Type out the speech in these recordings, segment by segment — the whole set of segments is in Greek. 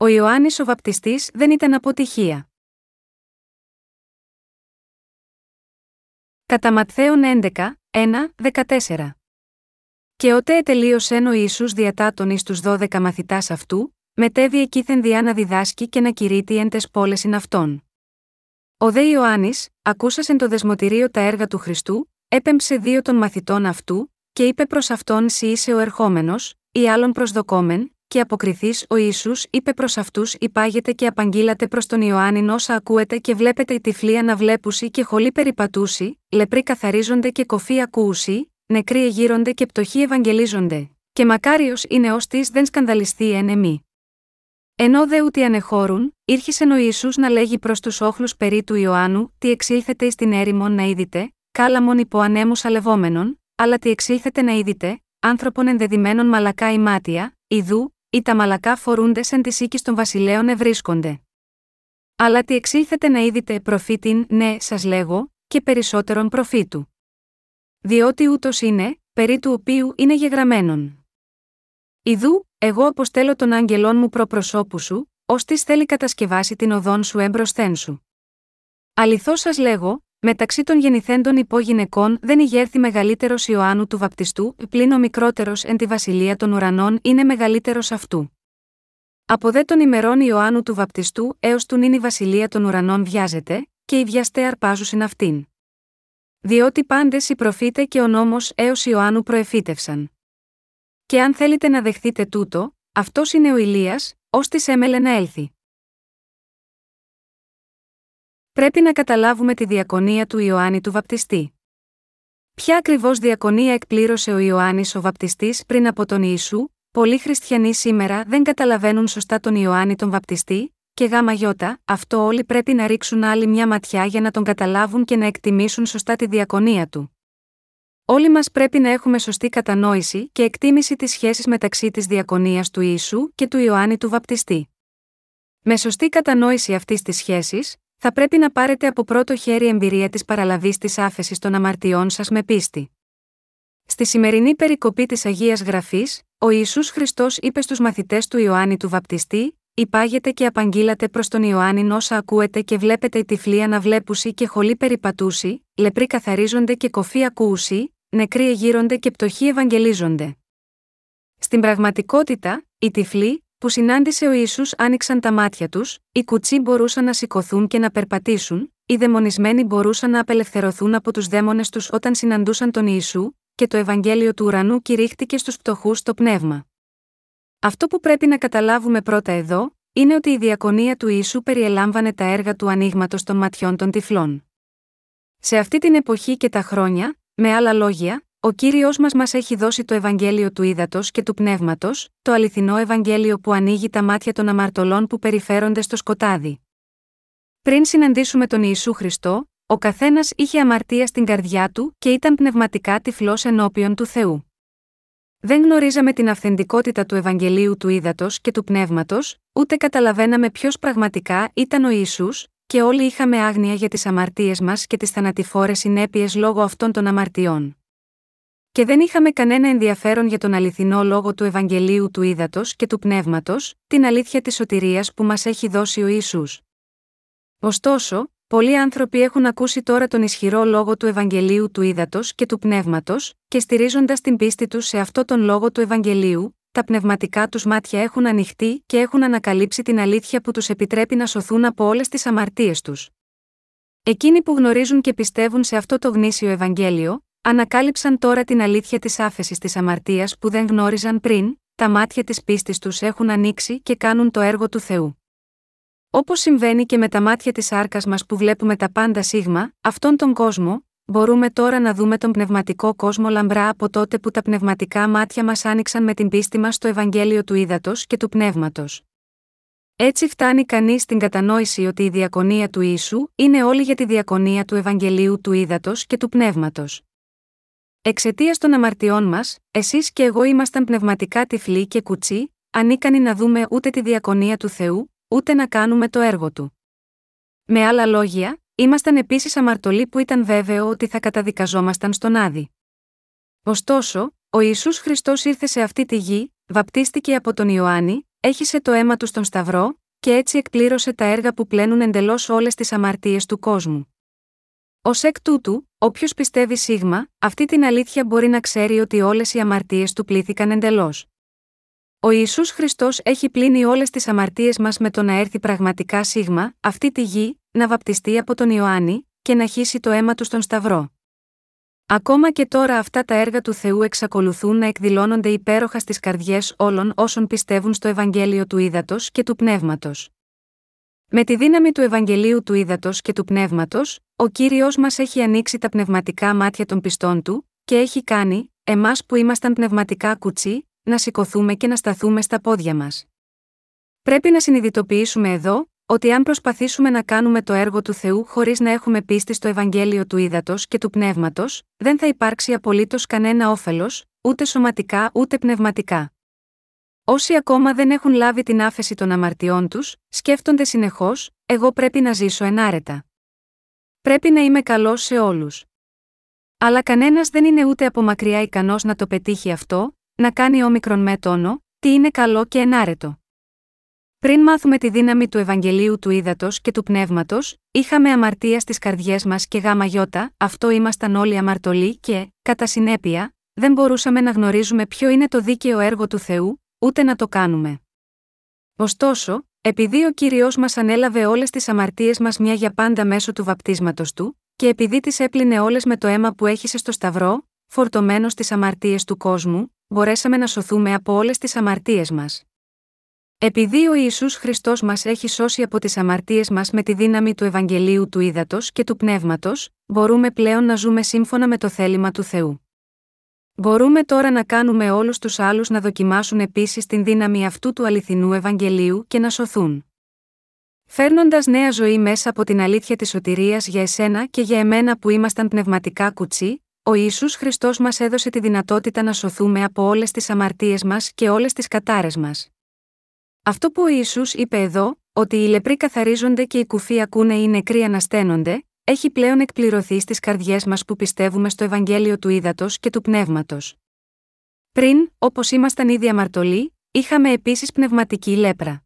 ο Ιωάννης ο βαπτιστής δεν ήταν αποτυχία. Κατά Ματθαίον 11, 1, 14. Και ότε ετελείωσεν ο Ιησούς διατάτων εις τους δώδεκα μαθητάς αυτού, μετέβη εκείθεν διά να διδάσκει και να κηρύττει εν τες πόλες αυτών. Ο δε Ιωάννης, ακούσασεν το δεσμοτηρίο τα έργα του Χριστού, έπεμψε δύο των μαθητών αυτού, και είπε προς αυτόν Σι είσαι ο ερχόμενος, ή άλλον προσδοκόμεν, και αποκριθείς ο ίσου, είπε προς αυτούς: Υπάγεται και απαγγείλατε προς τον Ιωάννη όσα ακούετε και βλέπετε η τυφλή αναβλέπουση και χολή περιπατούση, λεπροί καθαρίζονται και κοφοί ακούουσι, νεκροί εγείρονται και πτωχοί ευαγγελίζονται, και μακάριος είναι ω της δεν σκανδαλιστεί εν εμεί. Ενώ δε ούτε ανεχώρουν, ήρχισε ο Ιησούς να λέγει προς τους όχλους περί του Ιωάννου, τι εξήλθετε εις την έρημον να είδητε, κάλαμον υπό ανέμους αλευόμενων, αλλά τι εξήλθετε να είδητε, άνθρωπον ενδεδειμένων μαλακά ή μάτια, ιδού, οι τα μαλακά φορούνται σαν τη οίκη των βασιλέων ευρίσκονται. Αλλά τι εξήλθετε να είδητε προφήτην, ναι, σας λέγω, και περισσότερον προφήτου. Διότι ούτως είναι, περί του οποίου είναι γεγραμμένον. Ιδού, εγώ αποστέλω τον άγγελόν μου προπροσώπου σου, ώστε θέλει κατασκευάσει την οδόν σου έμπροσθέν σου. Αληθώς σας λέγω, μεταξύ των γεννηθέντων υπόγυναικών δεν ηγέρθη μεγαλύτερος Ιωάννου του Βαπτιστού, πλην ο μικρότερος εν τη βασιλεία των ουρανών είναι μεγαλύτερος αυτού. Από δε των ημερών Ιωάννου του Βαπτιστού έως του νυν η βασιλεία των ουρανών βιάζεται, και οι βιαστέ αρπάζουσιν αυτήν. Διότι πάντες οι προφήτε και ο νόμος έως Ιωάννου προεφήτευσαν. Και αν θέλετε να δεχθείτε τούτο, αυτός είναι ο Ηλίας, ως της έμελε να έλθει. Πρέπει να καταλάβουμε τη διακονία του Ιωάννη του Βαπτιστή. Ποια ακριβώς διακονία εκπλήρωσε ο Ιωάννης ο Βαπτιστής πριν από τον Ιησού, πολλοί χριστιανοί σήμερα δεν καταλαβαίνουν σωστά τον Ιωάννη τον Βαπτιστή, και γάμα γιώτα, αυτό όλοι πρέπει να ρίξουν άλλη μια ματιά για να τον καταλάβουν και να εκτιμήσουν σωστά τη διακονία του. Όλοι μας πρέπει να έχουμε σωστή κατανόηση και εκτίμηση της σχέσης μεταξύ της διακονίας του Ιησού και του Ιωάννη του Βαπτιστή. Με σωστή κατανόηση αυτής της σχέσης, θα πρέπει να πάρετε από πρώτο χέρι εμπειρία της παραλαβής της άφεσης των αμαρτιών σας με πίστη. Στη σημερινή περικοπή της Αγίας Γραφής, ο Ισού Χριστός είπε στους μαθητές του Ιωάννη του Βαπτιστή: Υπάγετε και απαγγείλατε προς τον Ιωάννη όσα ακούετε και βλέπετε οι τυφλοί αναβλέπουσι και χολοί περιπατούσι, λεπροί καθαρίζονται και κοφοί ακούουσι, νεκροί εγείρονται και πτωχοί ευαγγελίζονται. Στην πραγματικότητα, οι τυφλοί, που συνάντησε ο Ισού άνοιξαν τα μάτια τους, οι κουτσοί μπορούσαν να σηκωθούν και να περπατήσουν, οι δαιμονισμένοι μπορούσαν να απελευθερωθούν από τους δαίμονες τους όταν συναντούσαν τον Ιησού, και το Ευαγγέλιο του ουρανού κηρύχτηκε στους πτωχού στο πνεύμα. Αυτό που πρέπει να καταλάβουμε πρώτα εδώ, είναι ότι η διακονία του Ιησού περιελάμβανε τα έργα του ανοίγματος των ματιών των τυφλών. Σε αυτή την εποχή και τα χρόνια, με άλλα λόγια, ο κύριος μας μας έχει δώσει το Ευαγγέλιο του ύδατο και του πνεύματος, το αληθινό Ευαγγέλιο που ανοίγει τα μάτια των αμαρτωλών που περιφέρονται στο σκοτάδι. Πριν συναντήσουμε τον Ιησού Χριστό, ο καθένας είχε αμαρτία στην καρδιά του και ήταν πνευματικά τυφλός ενώπιον του Θεού. Δεν γνωρίζαμε την αυθεντικότητα του Ευαγγελίου του ύδατο και του πνεύματος, ούτε καταλαβαίναμε ποιος πραγματικά ήταν ο Ιησούς, και όλοι είχαμε άγνοια για τις αμαρτίες μας και τις θανατηφόρες συνέπειες λόγω αυτών των αμαρτιών. Και δεν είχαμε κανένα ενδιαφέρον για τον αληθινό λόγο του Ευαγγελίου του Ήδατος και του Πνεύματος, την αλήθεια της σωτηρίας που μας έχει δώσει ο Ισού. Ωστόσο, πολλοί άνθρωποι έχουν ακούσει τώρα τον ισχυρό λόγο του Ευαγγελίου του Ήδατος και του Πνεύματος, και στηρίζοντας την πίστη τους σε αυτό τον λόγο του Ευαγγελίου, τα πνευματικά τους μάτια έχουν ανοιχτεί και έχουν ανακαλύψει την αλήθεια που τους επιτρέπει να σωθούν από όλες τις αμαρτίες τους. Εκείνοι που γνωρίζουν και πιστεύουν σε αυτό το γνήσιο Ευαγγέλιο, ανακάλυψαν τώρα την αλήθεια της άφεσης της αμαρτίας που δεν γνώριζαν πριν, τα μάτια της πίστης τους έχουν ανοίξει και κάνουν το έργο του Θεού. Όπως συμβαίνει και με τα μάτια της άρκας μας που βλέπουμε τα πάντα σίγμα, αυτόν τον κόσμο, μπορούμε τώρα να δούμε τον πνευματικό κόσμο λαμπρά από τότε που τα πνευματικά μάτια μας άνοιξαν με την πίστη μας στο Ευαγγέλιο του Ήδατος και του Πνεύματος. Έτσι φτάνει κανείς στην κατανόηση ότι η διακονία του ίσου είναι όλη για τη διακονία του Ευαγγελίου του Ήδατος και του Πνεύματος. Εξαιτίας των αμαρτιών μας, εσείς και εγώ ήμασταν πνευματικά τυφλοί και κουτσί, ανίκανοι να δούμε ούτε τη διακονία του Θεού, ούτε να κάνουμε το έργο του. Με άλλα λόγια, ήμασταν επίσης αμαρτωλοί που ήταν βέβαιο ότι θα καταδικαζόμασταν στον Άδη. Ωστόσο, ο Ιησούς Χριστός ήρθε σε αυτή τη γη, βαπτίστηκε από τον Ιωάννη, έχισε το αίμα του στον Σταυρό, και έτσι εκπλήρωσε τα έργα που πλένουν εντελώς όλες τις αμαρτίες του κόσμου. Ω εκ τούτου, όποιος πιστεύει σίγμα, αυτή την αλήθεια μπορεί να ξέρει ότι όλες οι αμαρτίες του πλήθηκαν εντελώς. Ο Ισού Χριστός έχει πλύνει όλες τις αμαρτίες μας με το να έρθει πραγματικά σίγμα, αυτή τη γη, να βαπτιστεί από τον Ιωάννη, και να χύσει το αίμα του στον Σταυρό. Ακόμα και τώρα αυτά τα έργα του Θεού εξακολουθούν να εκδηλώνονται υπέροχα στις καρδιές όλων όσων πιστεύουν στο Ευαγγέλιο του Ήδατος και του Πνεύματος. Με τη δύναμη του Ευαγγελίου του Ήδατος και του Πνεύματος, ο κύριος μας έχει ανοίξει τα πνευματικά μάτια των πιστών του, και έχει κάνει, εμάς που ήμασταν πνευματικά κουτσί, να σηκωθούμε και να σταθούμε στα πόδια μας. Πρέπει να συνειδητοποιήσουμε εδώ, ότι αν προσπαθήσουμε να κάνουμε το έργο του Θεού χωρίς να έχουμε πίστη στο Ευαγγέλιο του Ήδατος και του Πνεύματος, δεν θα υπάρξει απολύτως κανένα όφελος, ούτε σωματικά ούτε πνευματικά. Όσοι ακόμα δεν έχουν λάβει την άφεση των αμαρτιών τους, σκέφτονται συνεχώς: Εγώ πρέπει να ζήσω ενάρετα. Πρέπει να είμαι καλός σε όλους. Αλλά κανένας δεν είναι ούτε από μακριά ικανός να το πετύχει αυτό, να κάνει όμικρον με τόνο, τι είναι καλό και ενάρετο. Πριν μάθουμε τη δύναμη του Ευαγγελίου του Ήδατος και του Πνεύματος, είχαμε αμαρτία στις καρδιές μας και γάμα γιώτα, αυτό ήμασταν όλοι αμαρτωλοί και, κατά συνέπεια, δεν μπορούσαμε να γνωρίζουμε ποιο είναι το δίκαιο έργο του Θεού, ούτε να το κάνουμε. Ωστόσο, επειδή ο κύριος μας ανέλαβε όλες τις αμαρτίες μας μια για πάντα μέσω του βαπτίσματος του, και επειδή τις έπλυνε όλες με το αίμα που έχησε στο Σταυρό, φορτωμένος στις αμαρτίες του κόσμου, μπορέσαμε να σωθούμε από όλες τις αμαρτίες μας. Επειδή ο Ιησούς Χριστός μας έχει σώσει από τις αμαρτίες μας με τη δύναμη του Ευαγγελίου του Ήδατος και του Πνεύματος, μπορούμε πλέον να ζούμε σύμφωνα με το θέλημα του Θεού. Μπορούμε τώρα να κάνουμε όλους τους άλλους να δοκιμάσουν επίσης την δύναμη αυτού του αληθινού Ευαγγελίου και να σωθούν. Φέρνοντας νέα ζωή μέσα από την αλήθεια της σωτηρίας για εσένα και για εμένα που ήμασταν πνευματικά κουτσί, ο Ιησούς Χριστός μας έδωσε τη δυνατότητα να σωθούμε από όλες τις αμαρτίες μας και όλες τις κατάρες μας. Αυτό που ο Ισού είπε εδώ, ότι οι λεπροί καθαρίζονται και οι κουφοί ακούνε ή οι νεκροί ανασταίνονται, έχει πλέον εκπληρωθεί στις καρδιές μας που πιστεύουμε στο Ευαγγέλιο του Ήδατος και του Πνεύματος. Πριν, όπως ήμασταν ήδη αμαρτωλοί, είχαμε επίσης πνευματική λέπρα.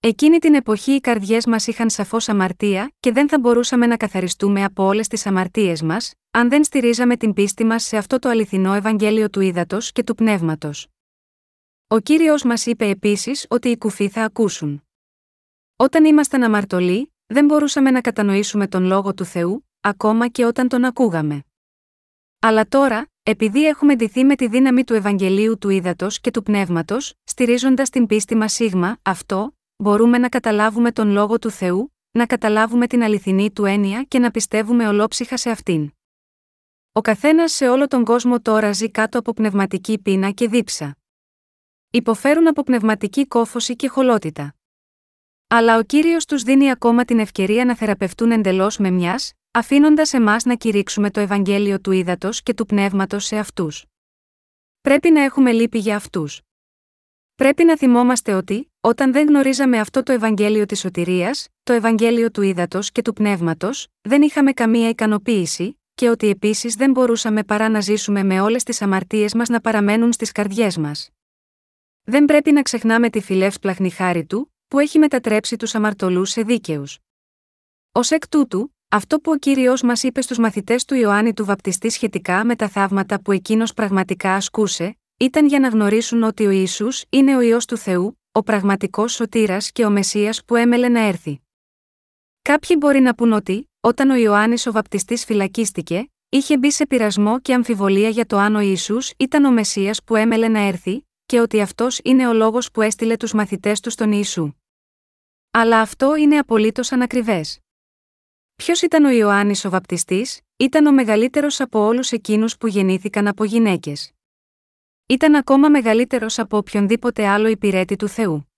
Εκείνη την εποχή οι καρδιές μας είχαν σαφώς αμαρτία και δεν θα μπορούσαμε να καθαριστούμε από όλες τις αμαρτίες μας, αν δεν στηρίζαμε την πίστη μας σε αυτό το αληθινό Ευαγγέλιο του Ήδατος και του Πνεύματος. Ο κύριος μας είπε επίσης ότι οι κουφοί θα ακούσουν. Όταν ήμασταν αμαρτωλοί, δεν μπορούσαμε να κατανοήσουμε τον λόγο του Θεού, ακόμα και όταν τον ακούγαμε. Αλλά τώρα, επειδή έχουμε ντυθεί με τη δύναμη του Ευαγγελίου του Ήδατος και του Πνεύματος, στηρίζοντας την πίστη μας σίγμα, αυτό, μπορούμε να καταλάβουμε τον λόγο του Θεού, να καταλάβουμε την αληθινή του έννοια και να πιστεύουμε ολόψυχα σε αυτήν. Ο καθένας σε όλο τον κόσμο τώρα ζει κάτω από πνευματική πείνα και δίψα υποφέρουν από πνευματική κόφωση και χολότητα. Αλλά ο κύριος τους δίνει ακόμα την ευκαιρία να θεραπευτούν εντελώς με μιας, αφήνοντας εμάς να κηρύξουμε το Ευαγγέλιο του ύδατο και του πνεύματος σε αυτούς. Πρέπει να έχουμε λύπη για αυτούς. Πρέπει να θυμόμαστε ότι, όταν δεν γνωρίζαμε αυτό το Ευαγγέλιο της σωτηρίας, το Ευαγγέλιο του ύδατο και του πνεύματος, δεν είχαμε καμία ικανοποίηση, και ότι επίσης δεν μπορούσαμε παρά να ζήσουμε με όλες τις αμαρτίες μας να παραμένουν στις καρδιές μας. Δεν πρέπει να ξεχνάμε τη φιλεύσπλαχνη χάρη του, που έχει μετατρέψει τους αμαρτωλούς σε δίκαιους. Ω εκ τούτου, αυτό που ο κύριος μας είπε στους μαθητές του Ιωάννη του Βαπτιστή σχετικά με τα θαύματα που εκείνος πραγματικά ασκούσε, ήταν για να γνωρίσουν ότι ο Ισού είναι ο ιό του Θεού, ο πραγματικός σωτήρας και ο Μεσία που έμελε να έρθει. Κάποιοι μπορεί να πούν ότι, όταν ο Ιωάννης ο Βαπτιστής φυλακίστηκε, είχε μπει σε πειρασμό και αμφιβολία για το αν ο Ιησούς ήταν ο Μεσσίας που έμελε να έρθει, και ότι αυτός είναι ο λόγος που έστειλε τους μαθητές του στον Ιησού. Αλλά αυτό είναι απολύτως ανακριβές. Ποιος ήταν ο Ιωάννης ο Βαπτιστής, ήταν ο μεγαλύτερος από όλους εκείνους που γεννήθηκαν από γυναίκες. Ήταν ακόμα μεγαλύτερος από οποιονδήποτε άλλο υπηρέτη του Θεού.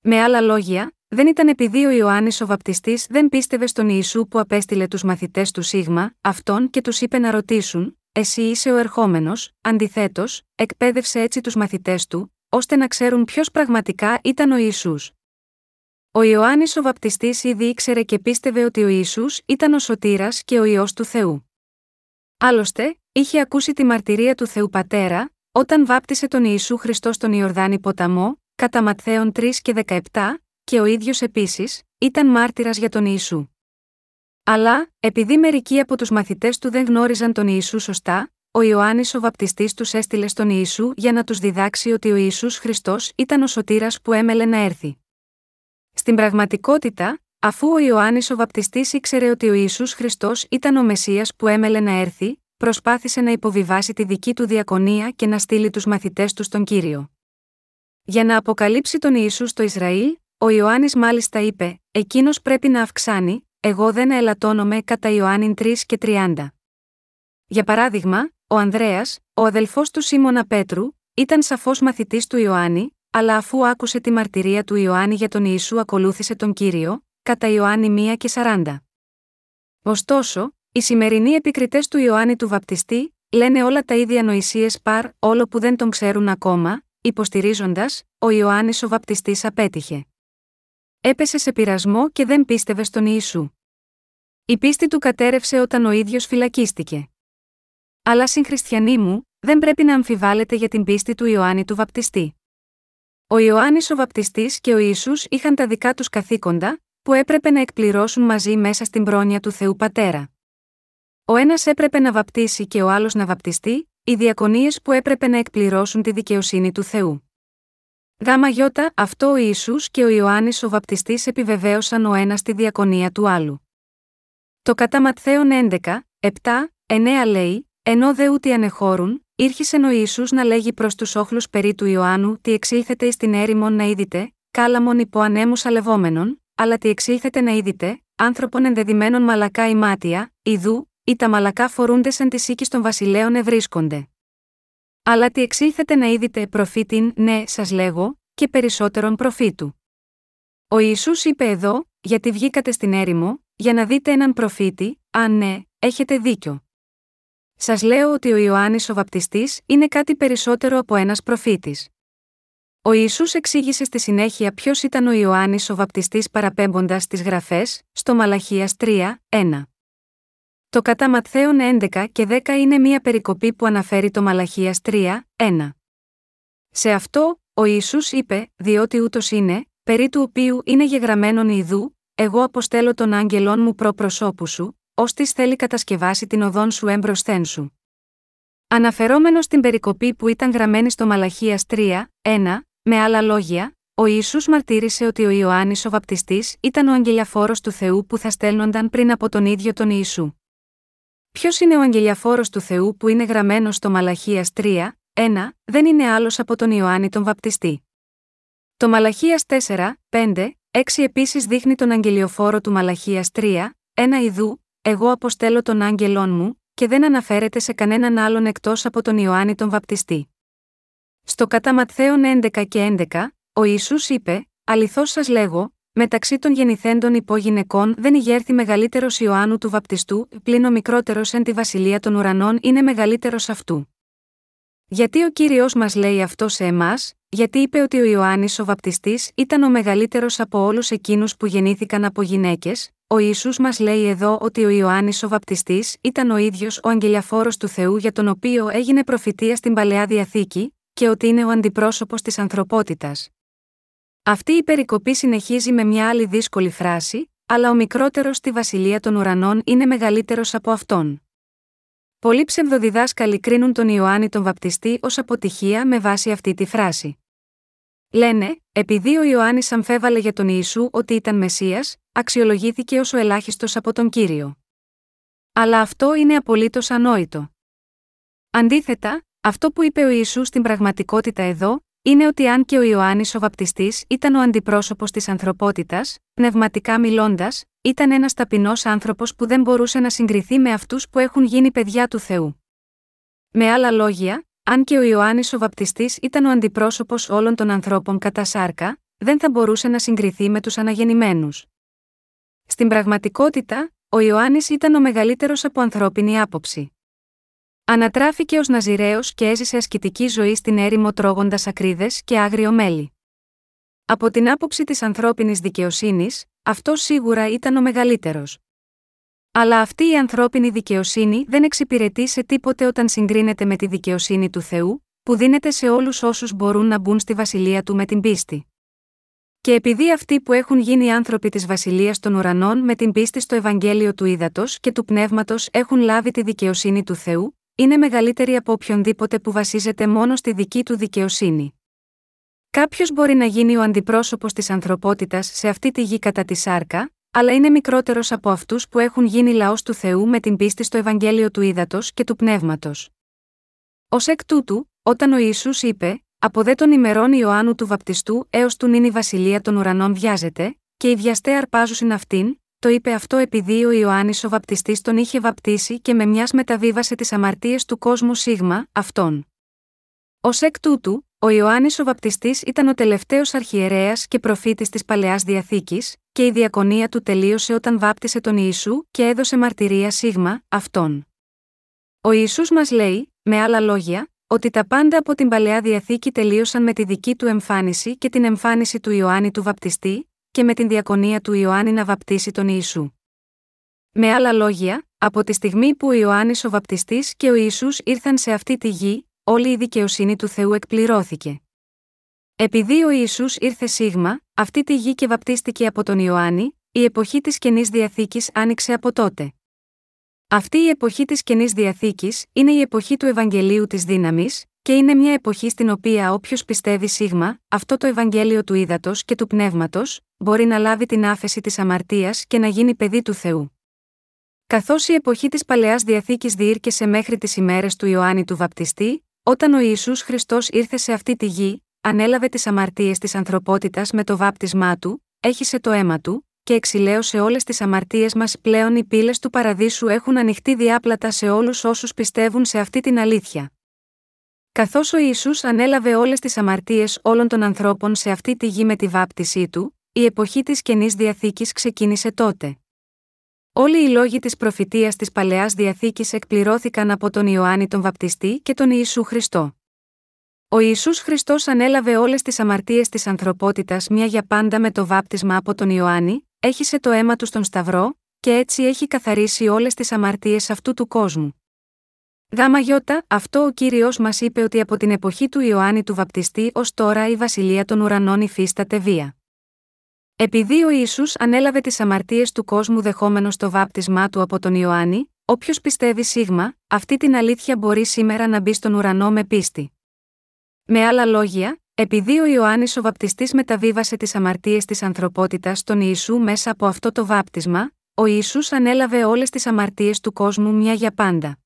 Με άλλα λόγια, δεν ήταν επειδή ο Ιωάννης ο Βαπτιστής δεν πίστευε στον Ιησού που απέστειλε τους μαθητές του Σίγμα, αυτόν και τους είπε να ρωτήσουν, εσύ είσαι ο ερχόμενος, αντιθέτως, εκπαίδευσε έτσι τους μαθητές του, ώστε να ξέρουν ποιος πραγματικά ήταν ο Ισού. Ο Ιωάννης ο Βαπτιστής ήδη ήξερε και πίστευε ότι ο Ισού ήταν ο σωτήρας και ο ιό του Θεού. Άλλωστε, είχε ακούσει τη μαρτυρία του Θεού Πατέρα, όταν βάπτισε τον Ιησού Χριστό στον Ιορδάνη ποταμό, κατά Ματθαίον 3 και 17, και ο ίδιος επίσης, ήταν μάρτυρας για τον Ιησού. Αλλά, επειδή μερικοί από τους μαθητές του δεν γνώριζαν τον Ιησού σωστά, ο Ιωάννης ο βαπτιστής τους έστειλε στον Ιησού για να τους διδάξει ότι ο Ιησούς Χριστός ήταν ο σωτήρας που έμελε να έρθει. Στην πραγματικότητα, αφού ο Ιωάννης ο βαπτιστής ήξερε ότι ο Ιησούς Χριστός ήταν ο Μεσσίας που έμελε να έρθει, προσπάθησε να υποβιβάσει τη δική του διακονία και να στείλει τους μαθητές του στον κύριο. Για να αποκαλύψει τον Ιησούς στο Ισραήλ, ο Ιωάννης μάλιστα είπε: Εκείνος πρέπει να αυξάνει, εγώ δεν ελαττώνομαι κατά Ιωάννη 3 και 30. Για παράδειγμα, ο Ανδρέας, ο αδελφός του Σίμωνα Πέτρου, ήταν σαφώς μαθητής του Ιωάννη, αλλά αφού άκουσε τη μαρτυρία του Ιωάννη για τον Ιησού ακολούθησε τον κύριο, κατά Ιωάννη 1 και 40. Ωστόσο, οι σημερινοί επικριτές του Ιωάννη του Βαπτιστή, λένε όλα τα ίδια νοησίες παρ, όλο που δεν τον ξέρουν ακόμα, υποστηρίζοντας, ο Ιωάννης ο Βαπτιστής απέτυχε. Έπεσε σε πειρασμό και δεν πίστευε στον Ιησού. Η πίστη του κατέρευσε όταν ο ίδιος φυλακίστηκε. Αλλά συγχριστιανοί μου, δεν πρέπει να αμφιβάλλετε για την πίστη του Ιωάννη του Βαπτιστή. Ο Ιωάννης ο Βαπτιστής και ο Ιησούς είχαν τα δικά τους καθήκοντα, που έπρεπε να εκπληρώσουν μαζί μέσα στην πρόνοια του Θεού Πατέρα. Ο ένας έπρεπε να βαπτίσει και ο άλλος να βαπτιστεί, οι διακονίες που έπρεπε να εκπληρώσουν τη δικαιοσύνη του Θεού. Γάμα γιώτα, αυτό ο Ισού και ο Ιωάννης ο βαπτιστής επιβεβαίωσαν ο ένας τη διακονία του άλλου. Το κατά Ματθαίον 11, 7, 9 λέει, ενώ δε ούτε ανεχώρουν, Ήρχισε ο Ιησούς να λέγει προς τους όχλους περί του Ιωάννου τι εξήλθετε εις την έρημον να είδητε, κάλαμον υπό ανέμους αλευόμενων, αλλά τι εξήλθετε να είδητε, άνθρωπον ενδεδειμένων μαλακά ημάτια, ιδού, ή τα μαλακά φορούνται σαν τη οίκη των βασιλέων ευρίσκονται. Αλλά τι εξήλθετε να είδητε προφήτην, ναι, σας λέγω, και περισσότερον προφήτου. Ο Ιησούς είπε εδώ, γιατί βγήκατε στην έρημο, για να δείτε έναν προφήτη, αν ναι, έχετε δίκιο. Σας λέω ότι ο Ιωάννης ο Βαπτιστής είναι κάτι περισσότερο από ένας προφήτης. Ο Ιησούς εξήγησε στη συνέχεια ποιος ήταν ο Ιωάννης ο Βαπτιστής παραπέμποντας τις γραφές, στο Μαλαχίας 3, 1. Το κατά Ματθαίον 11 και 10 είναι μία περικοπή που αναφέρει το Μαλαχίας 3, 1. Σε αυτό, ο Ιησούς είπε, διότι ούτως είναι, περί του οποίου είναι γεγραμμένον ιδού, εγώ αποστέλω τον άγγελόν μου προ προσώπου σου, ώστις θέλει κατασκευάσει την οδόν σου έμπροσθέν σου. Αναφερόμενος στην περικοπή που ήταν γραμμένη στο Μαλαχίας 3, 1, με άλλα λόγια, ο Ιησούς μαρτύρησε ότι ο Ιωάννης ο Βαπτιστής ήταν ο αγγελιαφόρος του Θεού που θα στέλνονταν πριν από τον ίδιο τον Ιησού. Ποιος είναι ο αγγελιαφόρος του Θεού που είναι γραμμένο στο Μαλαχίας 3, 1, δεν είναι άλλος από τον Ιωάννη τον Βαπτιστή. Το Μαλαχίας 4, 5, 6 επίσης δείχνει τον αγγελιοφόρο του Μαλαχίας 3, 1 Ιδού, εγώ αποστέλω τον άγγελόν μου, και δεν αναφέρεται σε κανέναν άλλον εκτός από τον Ιωάννη τον Βαπτιστή. Στο κατά Ματθαίον 11 και 11, ο Ισού είπε: Αληθώς σας λέγω, μεταξύ των γεννηθέντων υπόγυναικών δεν ηγέρθη μεγαλύτερος Ιωάννου του Βαπτιστού, πλην ο μικρότερος εν τη βασιλεία των ουρανών είναι μεγαλύτερος αυτού. Γιατί ο κύριος μας λέει αυτό σε εμάς, γιατί είπε ότι ο Ιωάννης ο Βαπτιστής ήταν ο μεγαλύτερος από όλους εκείνους που γεννήθηκαν από γυναίκες, ο Ισού μας λέει εδώ ότι ο Ιωάννης ο Βαπτιστής ήταν ο ίδιος ο αγγελιαφόρος του Θεού για τον οποίο έγινε προφητεία στην παλαιά διαθήκη, και ότι είναι ο αντιπρόσωπος της ανθρωπότητας. Αυτή η περικοπή συνεχίζει με μια άλλη δύσκολη φράση, αλλά ο μικρότερος στη βασιλεία των ουρανών είναι μεγαλύτερος από αυτόν. Πολλοί ψευδοδιδάσκαλοι κρίνουν τον Ιωάννη τον Βαπτιστή ως αποτυχία με βάση αυτή τη φράση. Λένε, επειδή ο Ιωάννης αμφέβαλε για τον Ιησού ότι ήταν Μεσία, αξιολογήθηκε ως ο ελάχιστος από τον κύριο. Αλλά αυτό είναι απολύτως ανόητο. Αντίθετα, αυτό που είπε ο Ιησούς στην πραγματικότητα εδώ, είναι ότι αν και ο Ιωάννης ο Βαπτιστής ήταν ο αντιπρόσωπος της ανθρωπότητας, πνευματικά μιλώντας, ήταν ένας ταπεινός άνθρωπος που δεν μπορούσε να συγκριθεί με αυτούς που έχουν γίνει παιδιά του Θεού. Με άλλα λόγια, αν και ο Ιωάννης ο Βαπτιστής ήταν ο αντιπρόσωπος όλων των ανθρώπων κατά σάρκα, δεν θα μπορούσε να συγκριθεί με τους αναγεννημένους. Στην πραγματικότητα, ο Ιωάννης ήταν ο μεγαλύτερος από ανθρώπινη άποψη. Ανατράφηκε ως Ναζιραίος και έζησε ασκητική ζωή στην έρημο τρώγοντας ακρίδες και άγριο μέλι. Από την άποψη της ανθρώπινης δικαιοσύνης, αυτός σίγουρα ήταν ο μεγαλύτερος. Αλλά αυτή η ανθρώπινη δικαιοσύνη δεν εξυπηρετεί σε τίποτε όταν συγκρίνεται με τη δικαιοσύνη του Θεού, που δίνεται σε όλους όσους μπορούν να μπουν στη βασιλεία του με την πίστη. Και επειδή αυτοί που έχουν γίνει άνθρωποι της βασιλείας των ουρανών με την πίστη στο Ευαγγέλιο του Ήδατος και του Πνεύματος έχουν λάβει τη δικαιοσύνη του Θεού, είναι μεγαλύτερη από οποιονδήποτε που βασίζεται μόνο στη δική του δικαιοσύνη. Κάποιος μπορεί να γίνει ο αντιπρόσωπος της ανθρωπότητας σε αυτή τη γη κατά τη σάρκα, αλλά είναι μικρότερος από αυτούς που έχουν γίνει λαός του Θεού με την πίστη στο Ευαγγέλιο του Ήδατος και του Πνεύματος. Ω εκ τούτου, όταν ο Ιησούς είπε, από δε των ημερών Ιωάννου του Βαπτιστού έως του νυν η βασιλεία των ουρανών βιάζεται, και οι βιαστέ αρπάζουσιν αυτήν, το είπε αυτό επειδή ο Ιωάννης ο Βαπτιστής τον είχε βαπτίσει και με μιας μεταβίβασε τις αμαρτίες του κόσμου Σίγμα, αυτόν. Ω εκ τούτου, ο Ιωάννης ο Βαπτιστής ήταν ο τελευταίος αρχιερέας και προφήτης της παλαιάς διαθήκης, και η διακονία του τελείωσε όταν βάπτισε τον Ιησού και έδωσε μαρτυρία Σίγμα, αυτόν. Ο Ιησούς μας λέει, με άλλα λόγια, ότι τα πάντα από την παλαιά διαθήκη τελείωσαν με τη δική του εμφάνιση και την εμφάνιση του Ιωάννη του Βαπτιστή, και με την διακονία του Ιωάννη να βαπτίσει τον Ιησού. Με άλλα λόγια, από τη στιγμή που ο Ιωάννης ο Βαπτιστής και ο Ιησούς ήρθαν σε αυτή τη γη, όλη η δικαιοσύνη του Θεού εκπληρώθηκε. Επειδή ο Ιησούς ήρθε σίγμα, αυτή τη γη και βαπτίστηκε από τον Ιωάννη, η εποχή της Καινής Διαθήκης άνοιξε από τότε. Αυτή η εποχή της Καινής Διαθήκης είναι η εποχή του Ευαγγελίου της Δύναμης, και είναι μια εποχή στην οποία όποιος πιστεύει σίγμα, αυτό το Ευαγγέλιο του ύδατο και του πνεύματος, μπορεί να λάβει την άφεση της αμαρτίας και να γίνει παιδί του Θεού. Καθώς η εποχή της παλαιάς διαθήκης διήρκεσε μέχρι τις ημέρες του Ιωάννη του Βαπτιστή, όταν ο Ιησούς Χριστός ήρθε σε αυτή τη γη, ανέλαβε τις αμαρτίες της ανθρωπότητας με το βάπτισμά του, έχισε το αίμα του, και εξηλαίωσε όλες τις αμαρτίες μας πλέον οι πύλες του παραδείσου έχουν ανοιχτεί διάπλατα σε όλους όσους πιστεύουν σε αυτή την αλήθεια. Καθώς ο Ιησούς ανέλαβε όλες τις αμαρτίες όλων των ανθρώπων σε αυτή τη γη με τη βάπτισή του, η εποχή της καινής διαθήκης ξεκίνησε τότε. Όλοι οι λόγοι της προφητείας της παλαιάς διαθήκης εκπληρώθηκαν από τον Ιωάννη τον Βαπτιστή και τον Ιησού Χριστό. Ο Ιησούς Χριστός ανέλαβε όλες τις αμαρτίες της ανθρωπότητας μια για πάντα με το βάπτισμα από τον Ιωάννη, έχισε το αίμα του στον Σταυρό, και έτσι έχει καθαρίσει όλες τις αμαρτίες αυτού του κόσμου. Γάμα γιώτα, αυτό ο κύριος μας είπε ότι από την εποχή του Ιωάννη του Βαπτιστή ως τώρα η βασιλεία των ουρανών υφίσταται βία. Επειδή ο Ιησούς ανέλαβε τις αμαρτίες του κόσμου δεχόμενος το βάπτισμά του από τον Ιωάννη, όποιος πιστεύει σίγμα, αυτή την αλήθεια μπορεί σήμερα να μπει στον ουρανό με πίστη. Με άλλα λόγια, επειδή ο Ιωάννης ο Βαπτιστής μεταβίβασε τις αμαρτίες της ανθρωπότητας στον Ιησού μέσα από αυτό το βάπτισμα, ο Ιησούς ανέλαβε όλες τις αμαρτίες του κόσμου μια για πάντα.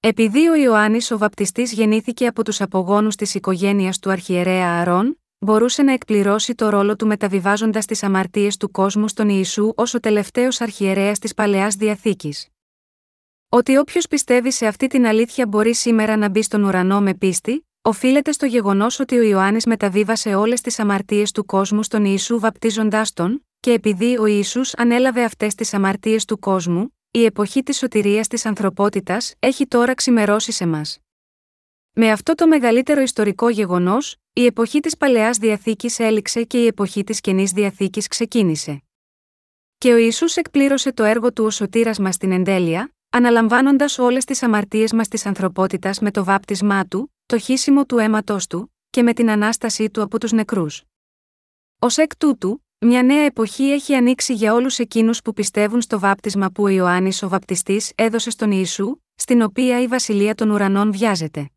Επειδή ο Ιωάννης ο Βαπτιστής γεννήθηκε από τους απογόνους της οικογένειας του αρχιερέα Αρών, μπορούσε να εκπληρώσει το ρόλο του μεταβιβάζοντας τις αμαρτίες του κόσμου στον Ιησού ως ο τελευταίος αρχιερέας της παλαιάς διαθήκης. Ότι όποιος πιστεύει σε αυτή την αλήθεια μπορεί σήμερα να μπει στον ουρανό με πίστη, οφείλεται στο γεγονός ότι ο Ιωάννης μεταβίβασε όλες τις αμαρτίες του κόσμου στον Ιησού βαπτίζοντάς τον, και επειδή ο Ιησούς ανέλαβε αυτές τις αμαρτίες του κόσμου, η εποχή της σωτηρίας της ανθρωπότητας έχει τώρα ξημερώσει σε μας. Με αυτό το μεγαλύτερο ιστορικό γεγονός, η εποχή της παλαιάς διαθήκης έληξε και η εποχή της καινής διαθήκης ξεκίνησε. Και ο Ισού εκπλήρωσε το έργο του ως σωτήρας μας στην εντέλεια, αναλαμβάνοντας όλες τις αμαρτίες μας της ανθρωπότητας με το βάπτισμά του, το χύσιμο του αίματό του, και με την ανάστασή του από τους νεκρούς. Ω εκ τούτου, μια νέα εποχή έχει ανοίξει για όλους εκείνους που πιστεύουν στο βάπτισμα που ο Ιωάννης ο Βαπτιστής έδωσε στον Ιησού, στην οποία η βασιλεία των ουρανών βιάζεται.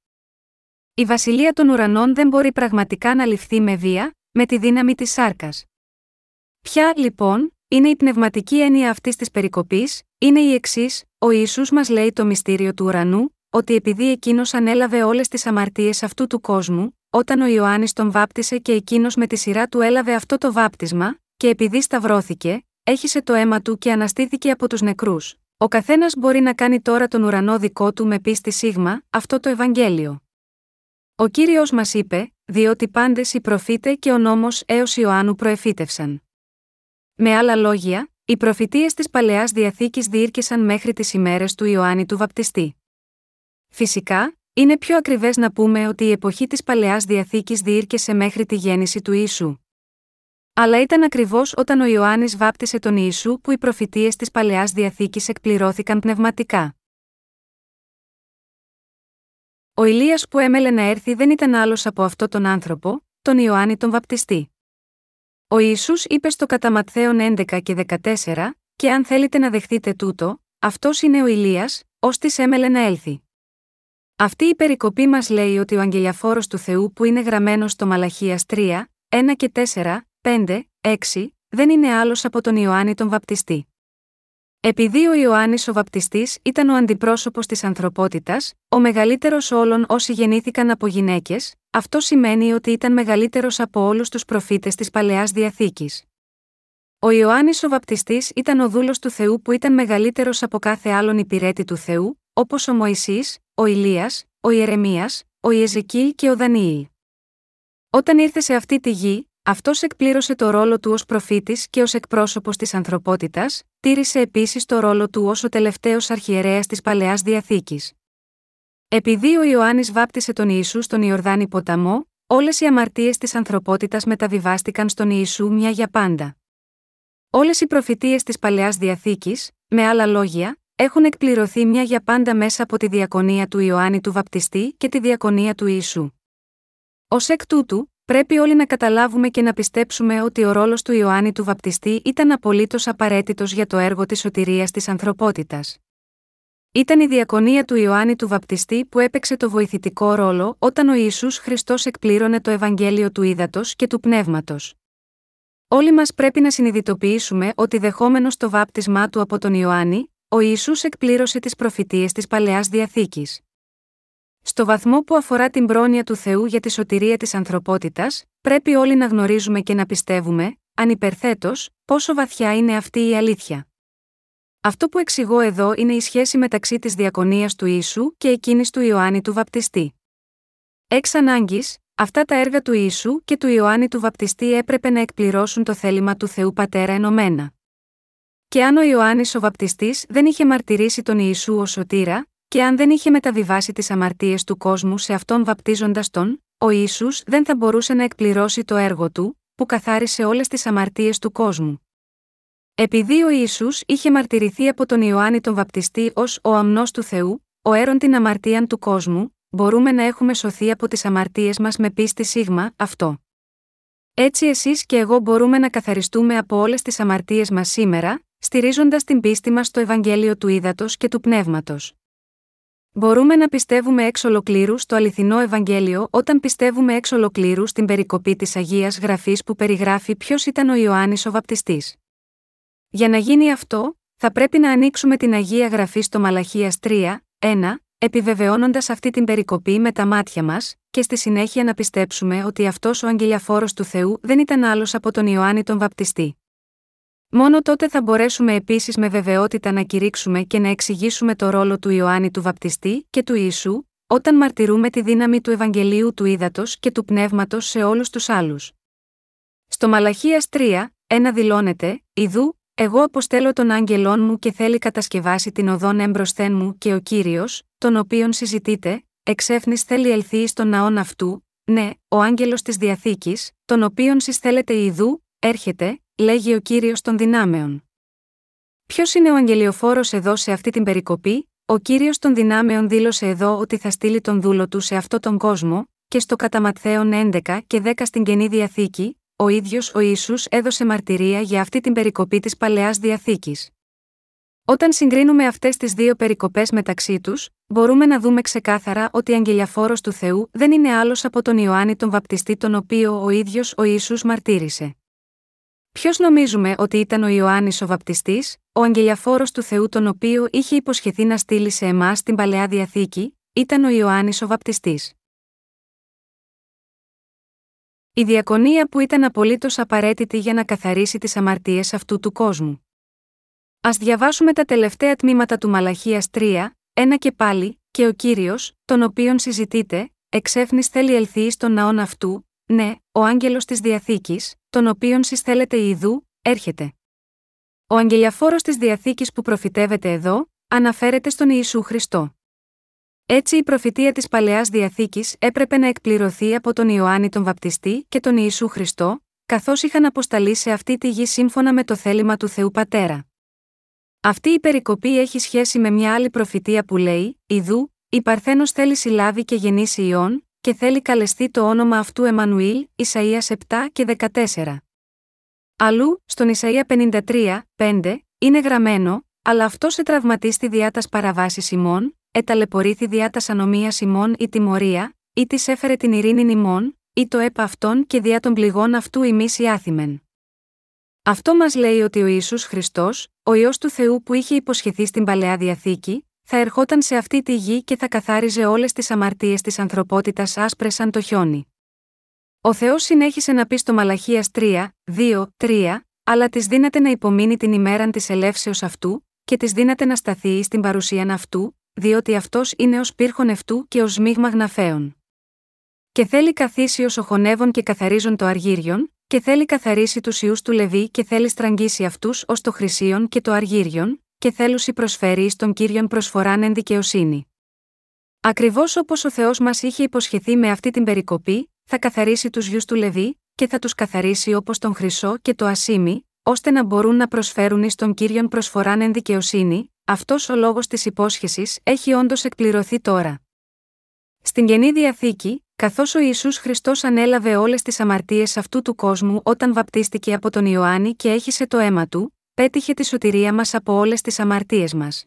Η βασιλεία των ουρανών δεν μπορεί πραγματικά να ληφθεί με βία, με τη δύναμη της σάρκας. Ποια, λοιπόν, είναι η πνευματική έννοια αυτής της περικοπής, είναι η εξής: Ο Ιησούς μας λέει το μυστήριο του ουρανού, ότι επειδή εκείνος ανέλαβε όλες τις αμαρτίες αυτού του κόσμου, όταν ο Ιωάννης τον βάπτισε και εκείνος με τη σειρά του έλαβε αυτό το βάπτισμα, και επειδή σταυρώθηκε, έχισε το αίμα του και αναστήθηκε από τους νεκρούς. Ο καθένας μπορεί να κάνει τώρα τον ουρανό δικό του με πίστη σίγμα, αυτό το Ευαγγέλιο. Ο κύριος μας είπε, διότι πάντες οι προφήτε και ο νόμος έως Ιωάννου προεφήτευσαν. Με άλλα λόγια, οι προφητείες της παλαιάς διαθήκης διήρκεσαν μέχρι τις ημέρες του Ιωάννη του Βαπτιστή. Φυσικά, είναι πιο ακριβές να πούμε ότι η εποχή της παλαιάς διαθήκης διήρκεσε μέχρι τη γέννηση του Ιησού. Αλλά ήταν ακριβώς όταν ο Ιωάννης βάπτισε τον Ιησού που οι προφητείες της παλαιάς διαθήκης εκπληρώθηκαν πνευματικά. Ο Ηλίας που έμελε να έρθει δεν ήταν άλλος από αυτό τον άνθρωπο, τον Ιωάννη τον Βαπτιστή. Ο Ιησούς είπε στο κατά Ματθαίον 11 και 14, και αν θέλετε να δεχτείτε τούτο, αυτός είναι ο Ηλίας, ως της έμελε να έλθει. Αυτή η περικοπή μας λέει ότι ο αγγελιαφόρος του Θεού που είναι γραμμένος στο Μαλαχίας 3, 1 και 4, 5, 6, δεν είναι άλλος από τον Ιωάννη τον Βαπτιστή. Επειδή ο Ιωάννης ο Βαπτιστής ήταν ο αντιπρόσωπος της ανθρωπότητας, ο μεγαλύτερος όλων όσοι γεννήθηκαν από γυναίκες, αυτό σημαίνει ότι ήταν μεγαλύτερος από όλους τους προφήτες της παλαιάς διαθήκης. Ο Ιωάννης ο Βαπτιστής ήταν ο δούλος του Θεού που ήταν μεγαλύτερος από κάθε άλλον υπηρέτη του Θεού, όπως ο Μωυσής, ο Ηλίας, ο Ιερεμίας, ο Ιεζεκίλ και ο Δανιήλ. Όταν ήρθε σε αυτή τη γη, αυτός εκπλήρωσε το ρόλο του ως προφήτης και ως εκπρόσωπος της ανθρωπότητας, τήρησε επίσης το ρόλο του ως ο τελευταίος αρχιερέας της παλαιάς διαθήκης. Επειδή ο Ιωάννης βάπτισε τον Ιησού στον Ιορδάνη ποταμό, όλες οι αμαρτίες της ανθρωπότητας μεταβιβάστηκαν στον Ιησού μια για πάντα. Όλες οι προφητείες της παλαιάς διαθήκης, με άλλα λόγια, έχουν εκπληρωθεί μια για πάντα μέσα από τη διακονία του Ιωάννη του Βαπτιστή και τη διακονία του Ιησού. Ω εκ τούτου, πρέπει όλοι να καταλάβουμε και να πιστέψουμε ότι ο ρόλος του Ιωάννη του Βαπτιστή ήταν απολύτως απαραίτητος για το έργο της σωτηρίας της ανθρωπότητας. Ήταν η διακονία του Ιωάννη του Βαπτιστή που έπαιξε το βοηθητικό ρόλο όταν ο Ισού Χριστός εκπλήρωνε το Ευαγγέλιο του Ήδατος και του Πνεύματος. Όλοι μας πρέπει να συνειδητοποιήσουμε ότι δεχόμενος το βάπτισμά του από τον Ιωάννη, ο Ιησούς εκπλήρωσε τις προφητείες της παλαιάς διαθήκης. Στο βαθμό που αφορά την πρόνοια του Θεού για τη σωτηρία της ανθρωπότητας, πρέπει όλοι να γνωρίζουμε και να πιστεύουμε, ανυπερθέτω, πόσο βαθιά είναι αυτή η αλήθεια. Αυτό που εξηγώ εδώ είναι η σχέση μεταξύ της διακονίας του Ιησού και εκείνης του Ιωάννη του Βαπτιστή. Εξ ανάγκης, αυτά τα έργα του Ιησού και του Ιωάννη του Βαπτιστή έπρεπε να εκπληρώσουν το θέλημα του Θεού Πατέρα ενωμένα. Και αν ο Ιωάννης ο Βαπτιστής δεν είχε μαρτυρήσει τον Ιησού ως σωτήρα, και αν δεν είχε μεταβιβάσει τις αμαρτίες του κόσμου σε αυτόν βαπτίζοντας τον, ο Ισού δεν θα μπορούσε να εκπληρώσει το έργο του, που καθάρισε όλες τις αμαρτίες του κόσμου. Επειδή ο Ισού είχε μαρτυρηθεί από τον Ιωάννη τον Βαπτιστή ως ο αμνός του Θεού, ο έρον την αμαρτίαν του κόσμου, μπορούμε να έχουμε σωθεί από τις αμαρτίες μας με πίστη σίγμα, αυτό. Έτσι εσείς και εγώ μπορούμε να καθαριστούμε από όλες τις αμαρτίες μας σήμερα, στηρίζοντας την πίστη μας στο Ευαγγέλιο του Ήδατος και του Πνεύματος. Μπορούμε να πιστεύουμε εξ ολοκλήρου στο αληθινό Ευαγγέλιο όταν πιστεύουμε εξ ολοκλήρου στην περικοπή της Αγίας Γραφής που περιγράφει ποιος ήταν ο Ιωάννης ο Βαπτιστής. Για να γίνει αυτό, θα πρέπει να ανοίξουμε την Αγία Γραφή στο Μαλαχίας 3, 1, επιβεβαιώνοντας αυτή την περικοπή με τα μάτια μας, και στη συνέχεια να πιστέψουμε ότι αυτός ο αγγελιαφόρος του Θεού δεν ήταν άλλος από τον Ιωάννη τον Βαπτιστή. Μόνο τότε θα μπορέσουμε επίσης με βεβαιότητα να κηρύξουμε και να εξηγήσουμε το ρόλο του Ιωάννη του Βαπτιστή και του Ιησού, όταν μαρτυρούμε τη δύναμη του Ευαγγελίου του Ήδατος και του Πνεύματος σε όλους τους άλλους. Στο Μαλαχίας 3, ένα δηλώνεται: Ιδού, εγώ αποστέλω τον άγγελόν μου και θέλει κατασκευάσει την οδόν έμπροσθέν μου και ο κύριος, τον οποίον συζητείτε, εξέφνης θέλει ελθεί στον ναόν αυτού, ναι, ο άγγελος της διαθήκης, τον οποίον συσθέλετε Ιδού, έρχεται, λέγει ο κύριος των δυνάμεων. Ποιος είναι ο αγγελιοφόρος εδώ σε αυτή την περικοπή, ο κύριος των δυνάμεων δήλωσε εδώ ότι θα στείλει τον δούλο του σε αυτόν τον κόσμο, και στο κατά 11 και 10 στην καινή διαθήκη, ο ίδιος ο Ιησούς έδωσε μαρτυρία για αυτή την περικοπή της παλαιάς διαθήκης. Όταν συγκρίνουμε αυτές τις δύο περικοπές μεταξύ τους, μπορούμε να δούμε ξεκάθαρα ότι αγγελιαφόρος του Θεού δεν είναι άλλος από τον Ιωάννη τον Βαπτιστή, τον οποίο ο ίδιος ο Ιησούς μαρτύρησε. Ποιος νομίζουμε ότι ήταν ο Ιωάννης ο Βαπτιστής, ο αγγελιαφόρος του Θεού, τον οποίο είχε υποσχεθεί να στείλει σε εμάς την παλαιά διαθήκη, ήταν ο Ιωάννης ο Βαπτιστής. Η διακονία που ήταν απολύτως απαραίτητη για να καθαρίσει τις αμαρτίες αυτού του κόσμου. Α διαβάσουμε τα τελευταία τμήματα του Μαλαχίας 3, ένα και πάλι, και ο κύριος, τον οποίον συζητείτε, εξέφνης θέλει ελθείς στον ναόν αυτού, ναι, ο άγγελος της διαθήκης, τον οποίον συσθέλετε ιδού, έρχεται. Ο αγγελιαφόρος της διαθήκης που προφητεύεται εδώ, αναφέρεται στον Ιησού Χριστό. Έτσι η προφητεία της παλαιάς διαθήκης έπρεπε να εκπληρωθεί από τον Ιωάννη τον Βαπτιστή και τον Ιησού Χριστό, καθώς είχαν αποσταλεί σε αυτή τη γη σύμφωνα με το θέλημα του Θεού Πατέρα. Αυτή η περικοπή έχει σχέση με μια άλλη προφητεία που λέει: Ιδού, η Παρθένος θέλει συλλάβει και γεννήσει ιών, και θέλει καλεστεί το όνομα αυτού Εμμανουήλ, Ισαΐας 7 και 14. Αλλού, στον Ισαΐα 53, 5, είναι γραμμένο, αλλά αυτός σε τραυματίστη διά τας παραβάσεις ημών, εταλαιπωρήθη διά τας ανομίας ημών ή τιμωρία, ή της έφερε την ειρήνη ημών, ή το έπα αυτόν και διά των πληγών αυτού ημείς οι άθυμεν. Αυτό μας λέει ότι ο Ιησούς Χριστός, ο ιό του Θεού που είχε υποσχεθεί στην παλαιά διαθήκη, θα ερχόταν σε αυτή τη γη και θα καθάριζε όλες τις αμαρτίες της ανθρωπότητας άσπρες σαν το χιόνι. Ο Θεός συνέχισε να πει στο Μαλαχίας 3, 2, 3, αλλά της δύναται να υπομείνει την ημέραν της ελεύσεως αυτού, και της δύναται να σταθεί στην παρουσίαν αυτού, διότι αυτός είναι ως πύρχον αυτού και ως μείγμα γναφέων. Και θέλει καθίσει ως οχονεύων και καθαρίζουν το αργύριον, και θέλει καθαρίσει τους ιούς του Λεβί και θέλει στραγγίσει αυτούς ως το χρυσίον και το αργύριον, και θέλουσι προσφέρει στον κύριον προσφοράν εν δικαιοσύνη. Ακριβώς όπως ο Θεός μας είχε υποσχεθεί με αυτή την περικοπή, θα καθαρίσει τους γιους του Λεβί, και θα τους καθαρίσει όπως τον χρυσό και το ασίμι, ώστε να μπορούν να προσφέρουν εις τον κύριον προσφοράν εν δικαιοσύνη, αυτός ο λόγος της υπόσχεσης έχει όντως εκπληρωθεί τώρα. Στην Γενή Διαθήκη, καθώς ο Ισού Χριστός ανέλαβε όλες τις αμαρτίες αυτού του κόσμου όταν βαπτίστηκε από τον Ιωάννη και έχισε το αίμα του, πέτυχε τη σωτηρία μας από όλες τις αμαρτίες μας.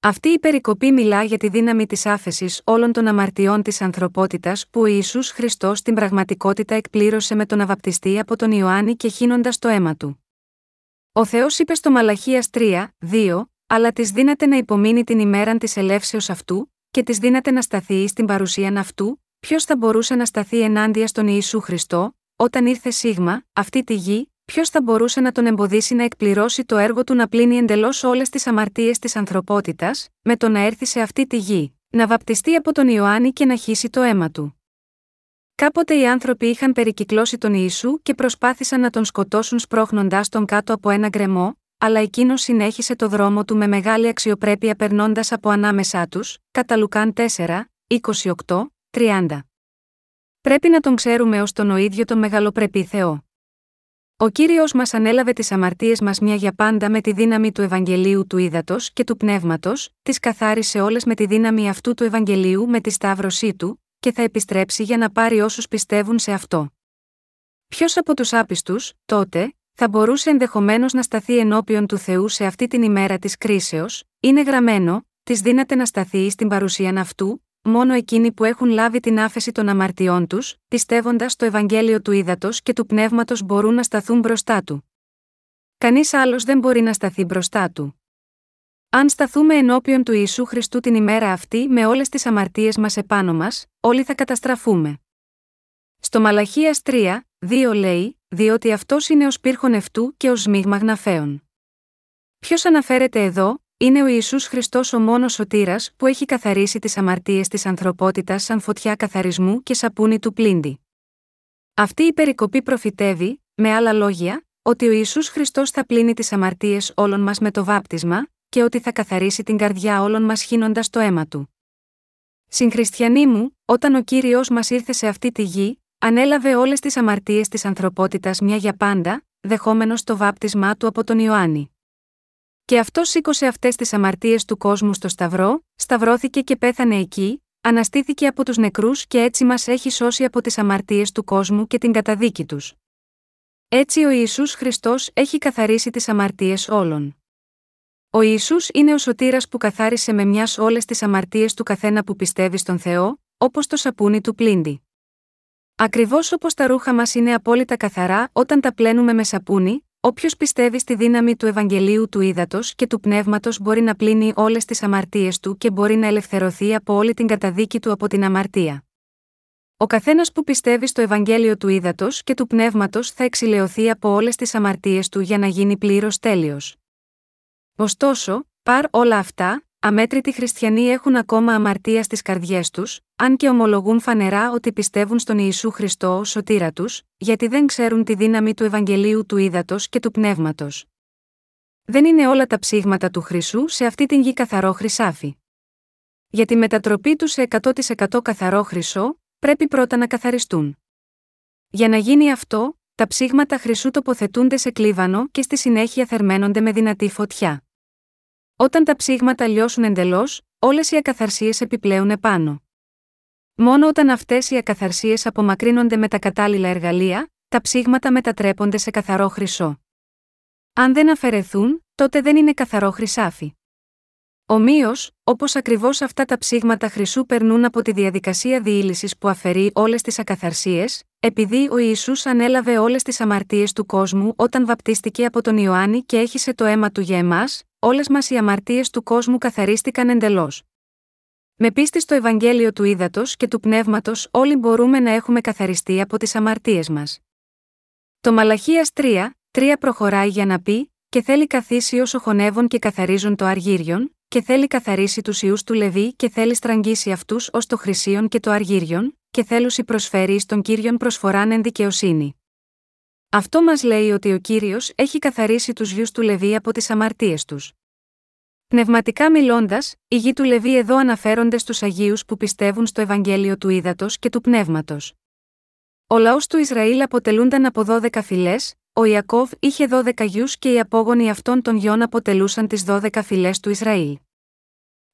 Αυτή η περικοπή μιλά για τη δύναμη της άφεσης όλων των αμαρτιών της ανθρωπότητας που ο Ισού Χριστός στην πραγματικότητα εκπλήρωσε με τον αβαπτιστή από τον Ιωάννη και χύνοντας το αίμα του. Ο Θεός είπε στο Μαλαχίας 3, 2, αλλά της δύναται να υπομείνει την ημέραν της ελεύσεως αυτού, και της δύναται να σταθεί στην παρουσίαν αυτού, ποιος θα μπορούσε να σταθεί ενάντια στον Ιησού Χριστό, όταν ήρθε σίγμα, αυτή τη γη, ποιος θα μπορούσε να τον εμποδίσει να εκπληρώσει το έργο του να πλύνει εντελώς όλες τις αμαρτίες της ανθρωπότητας, με το να έρθει σε αυτή τη γη, να βαπτιστεί από τον Ιωάννη και να χύσει το αίμα του. Κάποτε οι άνθρωποι είχαν περικυκλώσει τον Ιησού και προσπάθησαν να τον σκοτώσουν σπρώχνοντάς τον κάτω από ένα γκρεμό, αλλά εκείνος συνέχισε το δρόμο του με μεγάλη αξιοπρέπεια περνώντας από ανάμεσά τους, κατά Λουκάν 4, 28, 30. Πρέπει να τον ξέρουμε ως τον ο ίδιο τον μεγαλοπρεπή Θεό. Ο κύριος μας ανέλαβε τις αμαρτίες μας μια για πάντα με τη δύναμη του Ευαγγελίου του Ήδατος και του Πνεύματος, τις καθάρισε όλες με τη δύναμη αυτού του Ευαγγελίου με τη σταύρωσή του, και θα επιστρέψει για να πάρει όσους πιστεύουν σε αυτό. Ποιος από τους άπιστους, τότε, θα μπορούσε ενδεχομένως να σταθεί ενώπιον του Θεού σε αυτή την ημέρα της κρίσεως, είναι γραμμένο, της δύναται να σταθεί στην παρουσίαν αυτού, μόνο εκείνοι που έχουν λάβει την άφεση των αμαρτιών τους, πιστεύοντας το Ευαγγέλιο του Ήδατος και του Πνεύματος μπορούν να σταθούν μπροστά του. Κανείς άλλος δεν μπορεί να σταθεί μπροστά του. Αν σταθούμε ενώπιον του Ιησού Χριστού την ημέρα αυτή με όλες τις αμαρτίες μας επάνω μας, όλοι θα καταστραφούμε. Στο Μαλαχίας 3, 2 λέει, διότι αυτός είναι ω πύρχον αυτού και ω μείγμα γναφέων. Ποιος αναφέρεται εδώ, είναι ο Ισού Χριστός ο μόνος σωτήρας που έχει καθαρίσει τις αμαρτίες της ανθρωπότητας σαν φωτιά καθαρισμού και σαπούνι του πλύντη. Αυτή η περικοπή προφητεύει, με άλλα λόγια, ότι ο Ισού Χριστός θα πλύνει τις αμαρτίες όλων μας με το βάπτισμα, και ότι θα καθαρίσει την καρδιά όλων μας χύνοντας το αίμα του. Συγχριστιανοί μου, όταν ο κύριος μας ήρθε σε αυτή τη γη, ανέλαβε όλες τις αμαρτίες της ανθρωπότητας μια για πάντα, δεχόμενος το βάπτισμά του από τον Ιωάννη. Και αυτό σήκωσε αυτές τις αμαρτίες του κόσμου στο Σταυρό, σταυρώθηκε και πέθανε εκεί, αναστήθηκε από τους νεκρούς και έτσι μας έχει σώσει από τις αμαρτίες του κόσμου και την καταδίκη τους. Έτσι ο Ιησούς Χριστός έχει καθαρίσει τις αμαρτίες όλων. Ο Ισού είναι ο σωτήρας που καθάρισε με μιας όλες τις αμαρτίες του καθένα που πιστεύει στον Θεό, όπως το σαπούνι του πλύντη. Ακριβώς όπως τα ρούχα μας είναι απόλυτα καθαρά όταν τα πλένουμε με σαπούνι, όποιος πιστεύει στη δύναμη του Ευαγγελίου του Ήδατος και του Πνεύματος μπορεί να πλύνει όλες τις αμαρτίες του και μπορεί να ελευθερωθεί από όλη την καταδίκη του από την αμαρτία. Ο καθένας που πιστεύει στο Ευαγγέλιο του Ήδατος και του Πνεύματος θα εξηλαιωθεί από όλες τις αμαρτίες του για να γίνει πλήρως τέλειος. Ωστόσο, παρ όλα αυτά, αμέτρητοι χριστιανοί έχουν ακόμα αμαρτία στις καρδιές τους, αν και ομολογούν φανερά ότι πιστεύουν στον Ιησού Χριστό ως σωτήρα τους, γιατί δεν ξέρουν τη δύναμη του Ευαγγελίου του Ήδατος και του Πνεύματος. Δεν είναι όλα τα ψήγματα του Χρυσού σε αυτή την γη καθαρό χρυσάφι. Για τη μετατροπή του σε 100% καθαρό χρυσό, πρέπει πρώτα να καθαριστούν. Για να γίνει αυτό, τα ψήγματα χρυσού τοποθετούνται σε κλίβανο και στη συνέχεια θερμαίνονται με δυνατή φωτιά. Όταν τα ψήγματα λιώσουν εντελώς, όλες οι ακαθαρσίες επιπλέουν επάνω. Μόνο όταν αυτές οι ακαθαρσίες απομακρύνονται με τα κατάλληλα εργαλεία, τα ψήγματα μετατρέπονται σε καθαρό χρυσό. Αν δεν αφαιρεθούν, τότε δεν είναι καθαρό χρυσάφι. Ομοίως, όπως ακριβώς αυτά τα ψήγματα χρυσού περνούν από τη διαδικασία διήλυσης που αφαιρεί όλες τις ακαθαρσίες, επειδή ο Ιησούς ανέλαβε όλες τις αμαρτίες του κόσμου όταν βαπτίστηκε από τον Ιωάννη και έχισε το αίμα του για εμάς, όλες μας οι αμαρτίες του κόσμου καθαρίστηκαν εντελώς. Με πίστη στο Ευαγγέλιο του Ήδατος και του Πνεύματος, όλοι μπορούμε να έχουμε καθαριστεί από τις αμαρτίες μας. Το Μαλαχίας 3, 3 προχωράει για να πει, και θέλει καθίσει όσο χωνεύουν και καθαρίζουν το αργύριον, και θέλει καθαρίσει τους ιούς του Λεβί και θέλει στραγγίσει αυτούς ως το χρυσίον και το αργύριον, και θέλουσι προσφέρει στον κύριον προσφοράν εν δικαιοσύνη. Αυτό μας λέει ότι ο κύριος έχει καθαρίσει τους γιους του Λεβί από τις αμαρτίες τους. Πνευματικά μιλώντας, οι γη του Λεβί εδώ αναφέρονται στους Αγίους που πιστεύουν στο Ευαγγέλιο του Ήδατος και του Πνεύματος. Ο λαός του Ισραήλ αποτελούνταν από 12 φυλές, ο Ιακώβ είχε 12 γιους και οι απόγονοι αυτών των γιών αποτελούσαν τις 12 φυλές του Ισραήλ.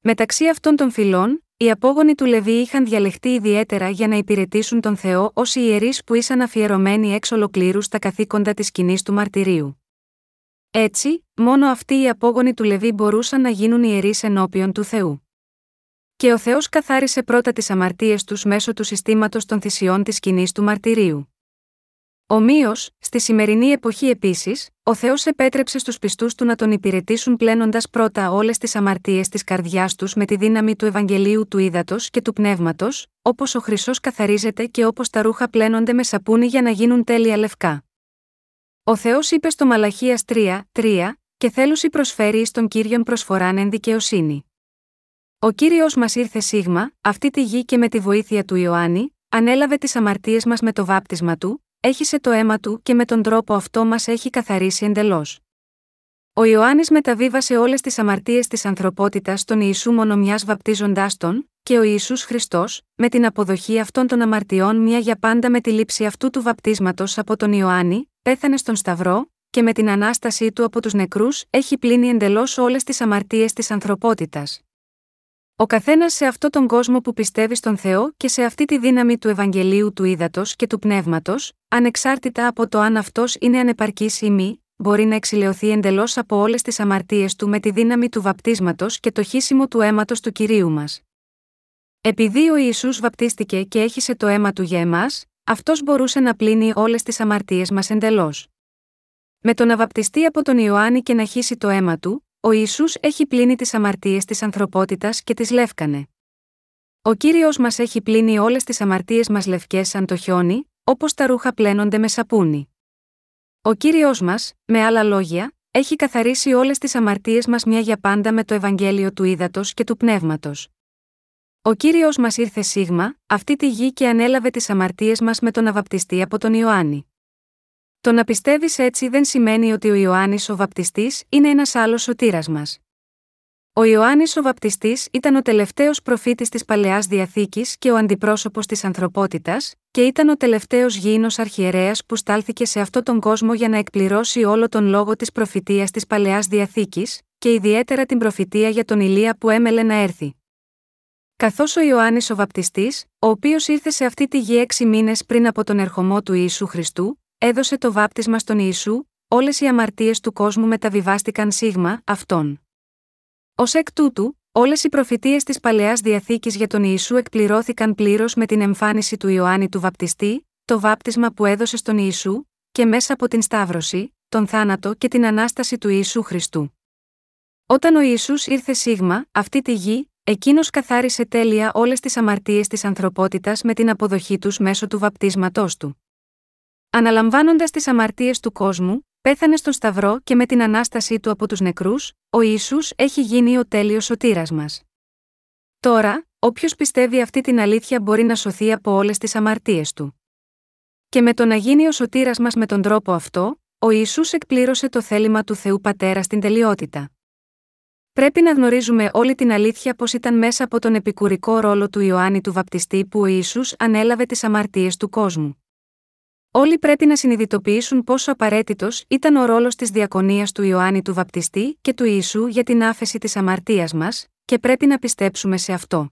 Μεταξύ αυτών των φυλών, οι απόγονοι του Λεβί είχαν διαλεχτεί ιδιαίτερα για να υπηρετήσουν τον Θεό ως ιερείς που ήσαν αφιερωμένοι εξ ολοκλήρου στα καθήκοντα της σκηνής του μαρτυρίου. Έτσι, μόνο αυτοί οι απόγονοι του Λεβί μπορούσαν να γίνουν ιερείς ενώπιον του Θεού. Και ο Θεός καθάρισε πρώτα τις αμαρτίες τους μέσω του συστήματος των θυσιών της σκηνής του μαρτυρίου. Ομοίως, στη σημερινή εποχή επίσης, ο Θεός επέτρεψε στους πιστούς του να τον υπηρετήσουν πλένοντας πρώτα όλες τις αμαρτίες της καρδιάς τους με τη δύναμη του Ευαγγελίου του Ήδατος και του Πνεύματος, όπως ο χρυσός καθαρίζεται και όπως τα ρούχα πλένονται με σαπούνι για να γίνουν τέλεια λευκά. Ο Θεός είπε στο Μαλαχίας 3, 3, και θέλουσι προσφέρει στον κύριον προσφοράν εν δικαιοσύνη. Ο κύριος μας ήρθε σίγμα, αυτή τη γη και με τη βοήθεια του Ιωάννη, ανέλαβε τις αμαρτίες μας με το βάπτισμα του, έχισε το αίμα του και με τον τρόπο αυτό μας έχει καθαρίσει εντελώς. Ο Ιωάννης μεταβίβασε όλες τις αμαρτίες της ανθρωπότητας στον Ιησού μόνο μιας βαπτίζοντάς τον, και ο Ιησούς Χριστός, με την αποδοχή αυτών των αμαρτιών μια για πάντα με τη λήψη αυτού του βαπτίσματος από τον Ιωάννη, πέθανε στον Σταυρό, και με την ανάστασή του από τους νεκρούς έχει πλύνει εντελώς όλες τις αμαρτίες της ανθρωπότητας. Ο καθένας σε αυτόν τον κόσμο που πιστεύει στον Θεό και σε αυτή τη δύναμη του Ευαγγελίου του Ήδατος και του Πνεύματος, ανεξάρτητα από το αν αυτός είναι ανεπαρκής ή μη, μπορεί να εξηλαιωθεί εντελώς από όλες τις αμαρτίες του με τη δύναμη του βαπτίσματος και το χύσιμο του αίματος του κυρίου μας. Επειδή ο Ιησούς βαπτίστηκε και έχισε το αίμα του για εμάς, αυτός μπορούσε να πλύνει όλες τις αμαρτίες μας εντελώς. Με το να βαπτιστεί από τον Ιωάννη και να χύσει το αίμα του, ο Ισού έχει πλύνει τις αμαρτίες της ανθρωπότητας και τις λεύκανε. Ο κύριος μας έχει πλύνει όλες τις αμαρτίες μας λευκές σαν το χιόνι, όπως τα ρούχα πλένονται με σαπούνι. Ο κύριος μας, με άλλα λόγια, έχει καθαρίσει όλες τις αμαρτίες μας μια για πάντα με το Ευαγγέλιο του Ήδατος και του Πνεύματος. Ο κύριος μας ήρθε σίγμα, αυτή τη γη και ανέλαβε τις αμαρτίες μας με τον αβαπτιστή από τον Ιωάννη. Το να πιστεύεις έτσι δεν σημαίνει ότι ο Ιωάννης ο Βαπτιστής είναι ένας άλλος σωτήρας μας. Ο Ιωάννης ο Βαπτιστής ήταν ο τελευταίος προφήτης της παλαιάς διαθήκης και ο αντιπρόσωπος της ανθρωπότητας, και ήταν ο τελευταίος γήινος αρχιερέας που στάλθηκε σε αυτόν τον κόσμο για να εκπληρώσει όλο τον λόγο της προφητείας της παλαιάς διαθήκης, και ιδιαίτερα την προφητεία για τον Ηλία που έμελε να έρθει. Καθώς ο Ιωάννης ο Βαπτιστής, ο οποίος ήρθε σε αυτή τη γη έξι μήνες πριν από τον ερχομό του Ιησού Χριστού, έδωσε το βάπτισμα στον Ιησού, όλες οι αμαρτίες του κόσμου μεταβιβάστηκαν σίγμα αυτόν. Ω εκ τούτου, όλες οι προφητείες της παλαιάς διαθήκης για τον Ιησού εκπληρώθηκαν πλήρως με την εμφάνιση του Ιωάννη του Βαπτιστή, το βάπτισμα που έδωσε στον Ιησού, και μέσα από την Σταύρωση, τον θάνατο και την ανάσταση του Ιησού Χριστού. Όταν ο Ιησούς ήρθε σίγμα, αυτή τη γη, εκείνος καθάρισε τέλεια όλες τις αμαρτίες της ανθρωπότητας με την αποδοχή τους μέσω του βαπτίσματός του. Αναλαμβάνοντας τις αμαρτίες του κόσμου, πέθανε στον Σταυρό και με την ανάστασή του από τους νεκρούς, ο Ιησούς έχει γίνει ο τέλειος σωτήρας μας. Τώρα, όποιος πιστεύει αυτή την αλήθεια μπορεί να σωθεί από όλες τις αμαρτίες του. Και με το να γίνει ο σωτήρας μας με τον τρόπο αυτό, ο Ιησούς εκπλήρωσε το θέλημα του Θεού Πατέρα στην τελειότητα. Πρέπει να γνωρίζουμε όλη την αλήθεια πως ήταν μέσα από τον επικουρικό ρόλο του Ιωάννη του Βαπτιστή που ο Ιησούς ανέλαβε τις αμαρτίες του κόσμου. Όλοι πρέπει να συνειδητοποιήσουν πόσο απαραίτητος ήταν ο ρόλος της διακονίας του Ιωάννη του Βαπτιστή και του Ιησού για την άφεση της αμαρτίας μας, και πρέπει να πιστέψουμε σε αυτό.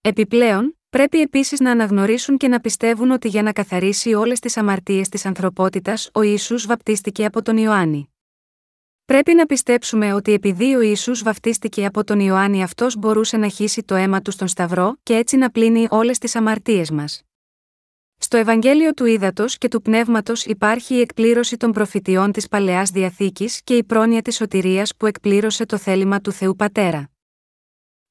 Επιπλέον, πρέπει επίσης να αναγνωρίσουν και να πιστεύουν ότι για να καθαρίσει όλες τις αμαρτίες της ανθρωπότητας ο Ιησούς βαπτίστηκε από τον Ιωάννη. Πρέπει να πιστέψουμε ότι επειδή ο Ιησούς βαφτίστηκε από τον Ιωάννη αυτός μπορούσε να χύσει το αίμα του στον Σταυρό και έτσι να πλύνει όλες τις αμαρτίες μας. Στο Ευαγγέλιο του Ήδατος και του Πνεύματος υπάρχει η εκπλήρωση των προφητιών της παλαιάς διαθήκης και η πρόνοια της σωτηρίας που εκπλήρωσε το θέλημα του Θεού Πατέρα.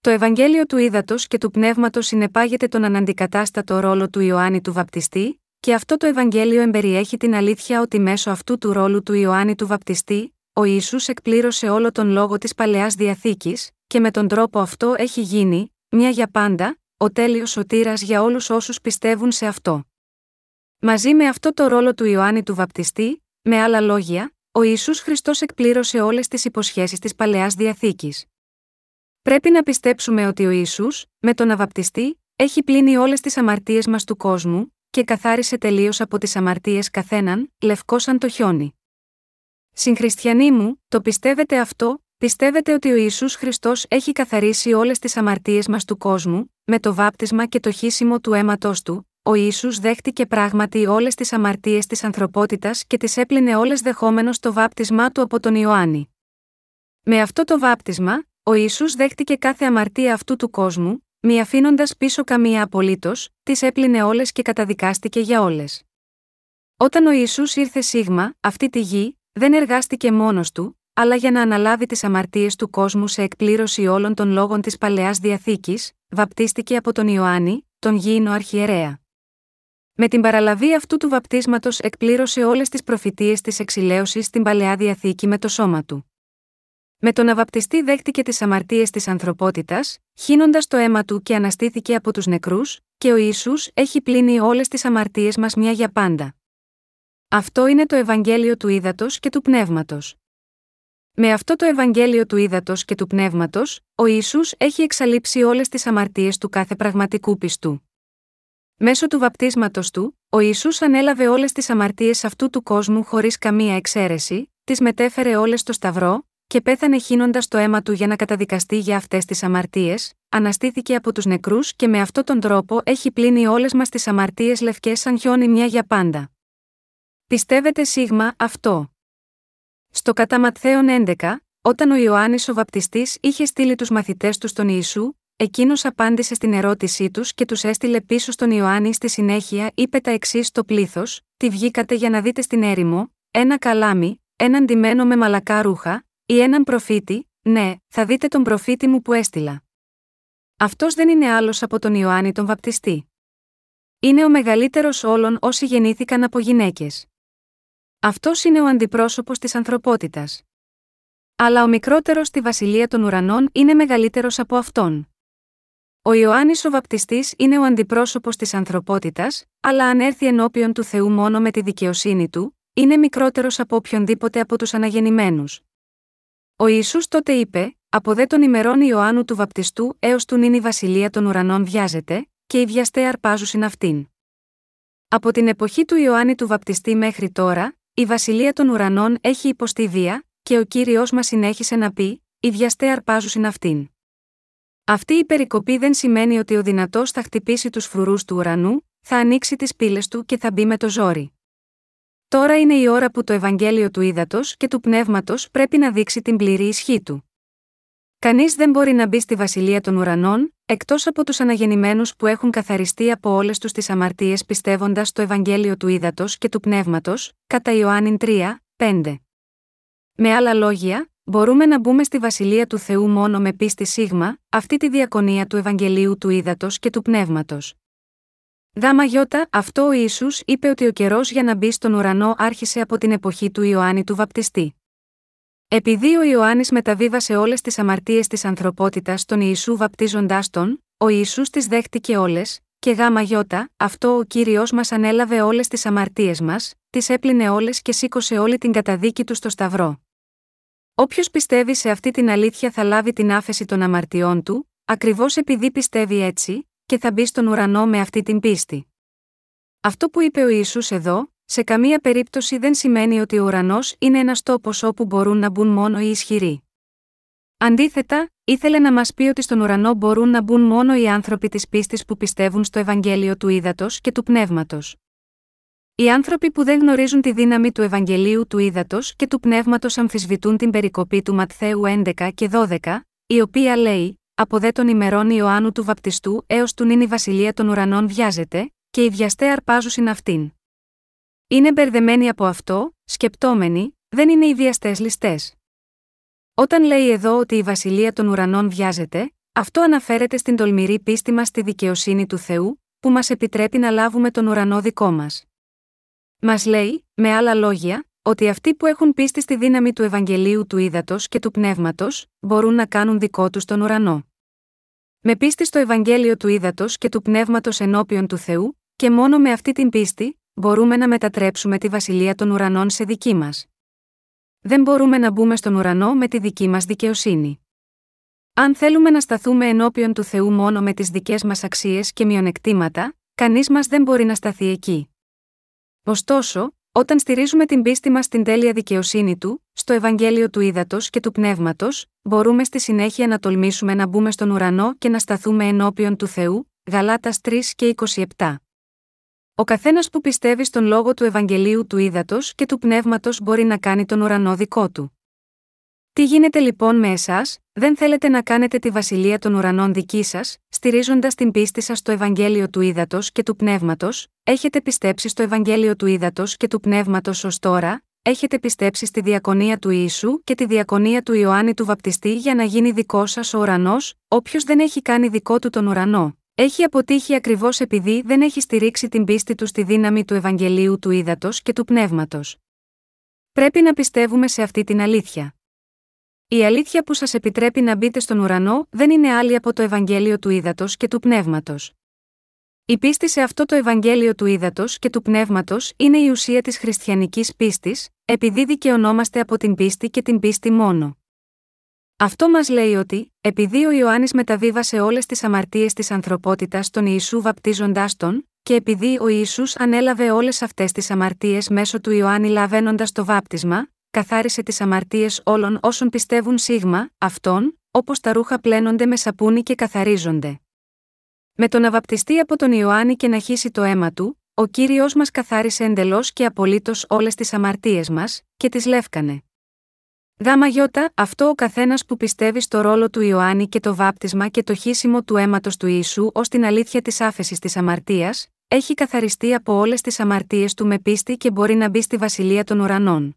Το Ευαγγέλιο του Ήδατος και του Πνεύματος συνεπάγεται τον αναντικατάστατο ρόλο του Ιωάννη του Βαπτιστή, και αυτό το Ευαγγέλιο εμπεριέχει την αλήθεια ότι μέσω αυτού του ρόλου του Ιωάννη του Βαπτιστή, ο Ισού εκπλήρωσε όλο τον λόγο της παλαιάς διαθήκης, και με τον τρόπο αυτό έχει γίνει, μια για πάντα, ο τέλειος σωτήρας για όλους όσους πιστεύουν σε αυτό. Μαζί με αυτό το ρόλο του Ιωάννη του Βαπτιστή, με άλλα λόγια, ο Ιησούς Χριστός εκπλήρωσε όλες τις υποσχέσεις της παλαιάς διαθήκης. Πρέπει να πιστέψουμε ότι ο Ισού, με τον Αβαπτιστή, έχει πλύνει όλες τις αμαρτίες μας του κόσμου, και καθάρισε τελείως από τις αμαρτίες καθέναν, λευκός σαν το χιόνι. Συγχριστιανοί μου, το πιστεύετε αυτό, πιστεύετε ότι ο Ιησούς Χριστός έχει καθαρίσει όλες τις αμαρτίες μας του κόσμου, με το βάπτισμα και το χύσιμο του αίματός του, ο Ισού δέχτηκε πράγματι όλες τις αμαρτίες της ανθρωπότητας και τις έπλυνε όλες δεχόμενος το βάπτισμά του από τον Ιωάννη. Με αυτό το βάπτισμα, ο Ιησούς δέχτηκε κάθε αμαρτία αυτού του κόσμου, μη αφήνοντας πίσω καμία απολύτως, τις έπλυνε όλες και καταδικάστηκε για όλες. Όταν ο Ιησούς ήρθε σίγμα, αυτή τη γη, δεν εργάστηκε μόνος του, αλλά για να αναλάβει τις αμαρτίες του κόσμου σε εκπλήρωση όλων των λόγων της παλαιάς διαθήκης, βαπτίστηκε από τον Ιωάννη, τον γήινο αρχιερέα. Με την παραλαβή αυτού του βαπτίσματος εκπλήρωσε όλες τις προφητείες της εξηλαίωσης στην παλαιά διαθήκη με το σώμα του. Με τον Αβαπτιστή δέχτηκε τις αμαρτίες της ανθρωπότητας, χύνοντας το αίμα του και αναστήθηκε από τους νεκρούς, και ο ίσου έχει πλύνει όλες τις αμαρτίες μας μια για πάντα. Αυτό είναι το Ευαγγέλιο του Ήδατος και του Πνεύματος. Με αυτό το Ευαγγέλιο του Ήδατος και του Πνεύματος, ο ίσου έχει εξαλείψει όλες τις αμαρτίες του κάθε πραγματικού πιστού. Μέσω του βαπτίσματος του, ο ίσου ανέλαβε όλες τις αμαρτίες αυτού του κόσμου χωρίς καμία εξαίρεση, τις μετέφερε όλες στο Σταυρό, και πέθανε χύνοντας το αίμα του για να καταδικαστεί για αυτές τις αμαρτίες, αναστήθηκε από τους νεκρούς και με αυτόν τον τρόπο έχει πλύνει όλες μας τις αμαρτίες λευκές σαν χιόνι μια για πάντα. Πιστεύετε σίγμα αυτό. Στο κατά Ματθαίον 11, όταν ο Ιωάννης ο Βαπτιστής είχε στείλει τους μαθητές του στον Ιησού, εκείνος απάντησε στην ερώτησή τους και τους έστειλε πίσω στον Ιωάννη στη συνέχεια είπε τα εξής στο πλήθος: Τι βγήκατε για να δείτε στην έρημο, ένα καλάμι, έναν ντυμένο με μαλακά ρούχα, ή έναν προφήτη, ναι, θα δείτε τον προφήτη μου που έστειλα. Αυτός δεν είναι άλλος από τον Ιωάννη τον Βαπτιστή. Είναι ο μεγαλύτερος όλων όσοι γεννήθηκαν από γυναίκες. Αυτός είναι ο αντιπρόσωπος της ανθρωπότητας. Αλλά ο μικρότερος στη βασιλεία των ουρανών είναι μεγαλύτερος από αυτόν. Ο Ιωάννης ο Βαπτιστής είναι ο αντιπρόσωπος της ανθρωπότητας, αλλά αν έρθει ενώπιον του Θεού μόνο με τη δικαιοσύνη του, είναι μικρότερος από οποιονδήποτε από τους αναγεννημένους. Ο Ισού τότε είπε: Από δε των ημερών Ιωάννου του Βαπτιστού έως του νυν η βασιλεία των ουρανών βιάζεται, και οι βιαστέ αρπάζουσιν αυτήν. Από την εποχή του Ιωάννη του Βαπτιστή μέχρι τώρα, η βασιλεία των ουρανών έχει υποστεί βία, και ο κύριος μας συνέχισε να πει: Οι βιαστέ αρπάζουσιν αυτήν. Αυτή η περικοπή δεν σημαίνει ότι ο δυνατός θα χτυπήσει τους φρουρούς του ουρανού, θα ανοίξει τις πύλες του και θα μπει με το ζόρι. Τώρα είναι η ώρα που το Ευαγγέλιο του Ήδατος και του Πνεύματος πρέπει να δείξει την πλήρη ισχύ του. Κανείς δεν μπορεί να μπει στη βασιλεία των ουρανών, εκτός από τους αναγεννημένους που έχουν καθαριστεί από όλες τους τις αμαρτίες πιστεύοντας το Ευαγγέλιο του Ήδατος και του Πνεύματος, κατά Ιωάννη 3, 5. Με άλλα λόγια, μπορούμε να μπούμε στη βασιλεία του Θεού μόνο με πίστη σίγμα, αυτή τη διακονία του Ευαγγελίου του Ήδατος και του Πνεύματος. Δάμα γιώτα, αυτό ο Ισού είπε ότι ο καιρός για να μπει στον ουρανό άρχισε από την εποχή του Ιωάννη του Βαπτιστή. Επειδή ο Ιωάννης μεταβίβασε όλες τις αμαρτίες της ανθρωπότητας στον Ιησού βαπτίζοντάς τον, ο Ιησούς τις δέχτηκε όλες, και γάμα γιώτα, αυτό ο κύριος μας ανέλαβε όλες τις αμαρτίες μας, τις έπλυνε όλες και σήκωσε όλη την καταδίκη του στο Σταυρό. Όποιος πιστεύει σε αυτή την αλήθεια θα λάβει την άφεση των αμαρτιών του, ακριβώς επειδή πιστεύει έτσι, και θα μπει στον ουρανό με αυτή την πίστη. Αυτό που είπε ο Ιησούς εδώ, σε καμία περίπτωση δεν σημαίνει ότι ο ουρανός είναι ένας τόπος όπου μπορούν να μπουν μόνο οι ισχυροί. Αντίθετα, ήθελε να μας πει ότι στον ουρανό μπορούν να μπουν μόνο οι άνθρωποι της πίστης που πιστεύουν στο Ευαγγέλιο του Ήδατος και του Πνεύματος. Οι άνθρωποι που δεν γνωρίζουν τη δύναμη του Ευαγγελίου του Ήδατος και του Πνεύματος αμφισβητούν την περικοπή του Ματθαίου 11 και 12, η οποία λέει: Από δε των ημερών Ιωάννου του Βαπτιστού έως του νυν η βασιλεία των ουρανών βιάζεται, και οι βιαστέ αρπάζουσιν αυτήν. Είναι μπερδεμένοι από αυτό, σκεπτόμενοι, δεν είναι οι βιαστές ληστές. Όταν λέει εδώ ότι η βασιλεία των ουρανών βιάζεται, αυτό αναφέρεται στην τολμηρή πίστη μας στη δικαιοσύνη του Θεού, που μας επιτρέπει να λάβουμε τον ουρανό δικό μας. Μας λέει, με άλλα λόγια, ότι αυτοί που έχουν πίστη στη δύναμη του Ευαγγελίου του Ήδατος και του Πνεύματος, μπορούν να κάνουν δικό τους τον ουρανό. Με πίστη στο Ευαγγέλιο του Ήδατος και του Πνεύματος ενώπιον του Θεού, και μόνο με αυτή την πίστη, μπορούμε να μετατρέψουμε τη βασιλεία των ουρανών σε δική μας. Δεν μπορούμε να μπούμε στον ουρανό με τη δική μας δικαιοσύνη. Αν θέλουμε να σταθούμε ενώπιον του Θεού μόνο με τις δικές μας αξίες και μειονεκτήματα, κανείς μας δεν μπορεί να σταθεί εκεί. Ωστόσο, όταν στηρίζουμε την πίστη μας στην τέλεια δικαιοσύνη του, στο Ευαγγέλιο του Ήδατος και του Πνεύματος, μπορούμε στη συνέχεια να τολμήσουμε να μπούμε στον ουρανό και να σταθούμε ενώπιον του Θεού, Γαλάτας 3 και 27. Ο καθένας που πιστεύει στον λόγο του Ευαγγελίου του Ήδατος και του Πνεύματος μπορεί να κάνει τον ουρανό δικό του. Τι γίνεται λοιπόν με εσάς, δεν θέλετε να κάνετε τη βασιλεία των ουρανών δική σας, στηρίζοντας την πίστη σας στο Ευαγγέλιο του Ήδατος και του Πνεύματος, έχετε πιστέψει στο Ευαγγέλιο του Ήδατος και του Πνεύματος ως τώρα, έχετε πιστέψει στη διακονία του Ιησού και τη διακονία του Ιωάννη του Βαπτιστή για να γίνει δικό σας ο ουρανός, όποιος δεν έχει κάνει δικό του τον ουρανό. Έχει αποτύχει ακριβώς επειδή δεν έχει στηρίξει την πίστη του στη δύναμη του Ευαγγελίου του Ήδατος και του Πνεύματος. Πρέπει να πιστεύουμε σε αυτή την αλήθεια. Η αλήθεια που σας επιτρέπει να μπείτε στον ουρανό δεν είναι άλλη από το Ευαγγέλιο του Ήδατος και του Πνεύματος. Η πίστη σε αυτό το Ευαγγέλιο του Ήδατος και του Πνεύματος είναι η ουσία της χριστιανικής πίστης, επειδή δικαιωνόμαστε από την πίστη και την πίστη μόνο. Αυτό μας λέει ότι, επειδή ο Ιωάννης μεταβίβασε όλες τις αμαρτίες της ανθρωπότητας στον Ιησού βαπτίζοντάς τον, και επειδή ο Ιησούς ανέλαβε όλες αυτές τις αμαρτίες μέσω του Ιωάννη λαβαίνοντας το βάπτισμα, καθάρισε τις αμαρτίες όλων όσων πιστεύουν σίγμα, αυτόν, όπως τα ρούχα πλένονται με σαπούνι και καθαρίζονται. Με το να βαπτιστεί από τον Ιωάννη και να χύσει το αίμα του, ο κύριος μας καθάρισε εντελώς και απολύτως όλες τις αμαρτίες μας, και τις λεύκανε. Γάμα γιώτα, αυτό ο καθένας που πιστεύει στο ρόλο του Ιωάννη και το βάπτισμα και το χύσιμο του αίματος του Ιησού ως την αλήθεια της άφεσης της αμαρτίας, έχει καθαριστεί από όλες τις αμαρτίες του με πίστη και μπορεί να μπει στη βασιλεία των ουρανών.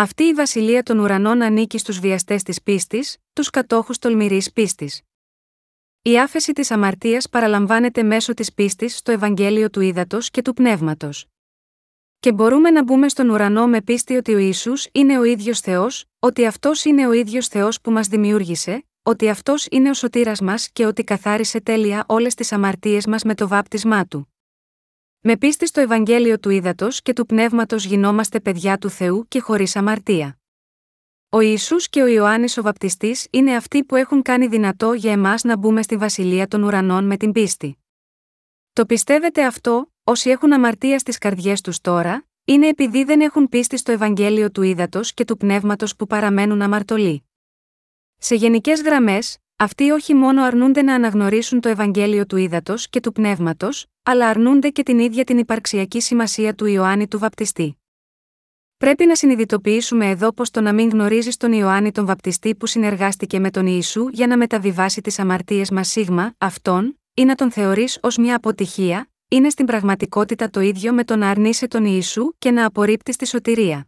Αυτή η βασιλεία των ουρανών ανήκει στους βιαστές της πίστης, τους κατόχους τολμηρής πίστης. Η άφεση της αμαρτίας παραλαμβάνεται μέσω της πίστης στο Ευαγγέλιο του Ήδατος και του Πνεύματος. Και μπορούμε να μπούμε στον ουρανό με πίστη ότι ο Ισού είναι ο ίδιος Θεός, ότι αυτός είναι ο ίδιος Θεός που μας δημιούργησε, ότι αυτός είναι ο σωτήρας μας και ότι καθάρισε τέλεια όλες τις αμαρτίες μας με το βάπτισμά του. Με πίστη στο Ευαγγέλιο του Ήδατος και του Πνεύματος γινόμαστε παιδιά του Θεού και χωρίς αμαρτία. Ο Ιησούς και ο Ιωάννης ο Βαπτιστής είναι αυτοί που έχουν κάνει δυνατό για εμάς να μπούμε στη βασιλεία των ουρανών με την πίστη. Το πιστεύετε αυτό, όσοι έχουν αμαρτία στις καρδιές τους τώρα, είναι επειδή δεν έχουν πίστη στο Ευαγγέλιο του Ήδατος και του Πνεύματος που παραμένουν αμαρτωλοί. Σε γενικές γραμμές, αυτοί όχι μόνο αρνούνται να αναγνωρίσουν το Ευαγγέλιο του Ήδατος και του Πνεύματος, αλλά αρνούνται και την ίδια την υπαρξιακή σημασία του Ιωάννη του Βαπτιστή. Πρέπει να συνειδητοποιήσουμε εδώ πως το να μην γνωρίζεις τον Ιωάννη τον Βαπτιστή που συνεργάστηκε με τον Ιησού για να μεταβιβάσει τις αμαρτίες μας σίγμα, αυτόν, ή να τον θεωρείς ως μια αποτυχία, είναι στην πραγματικότητα το ίδιο με το να αρνείσαι τον Ιησού και να απορρίπτεις τη σωτηρία.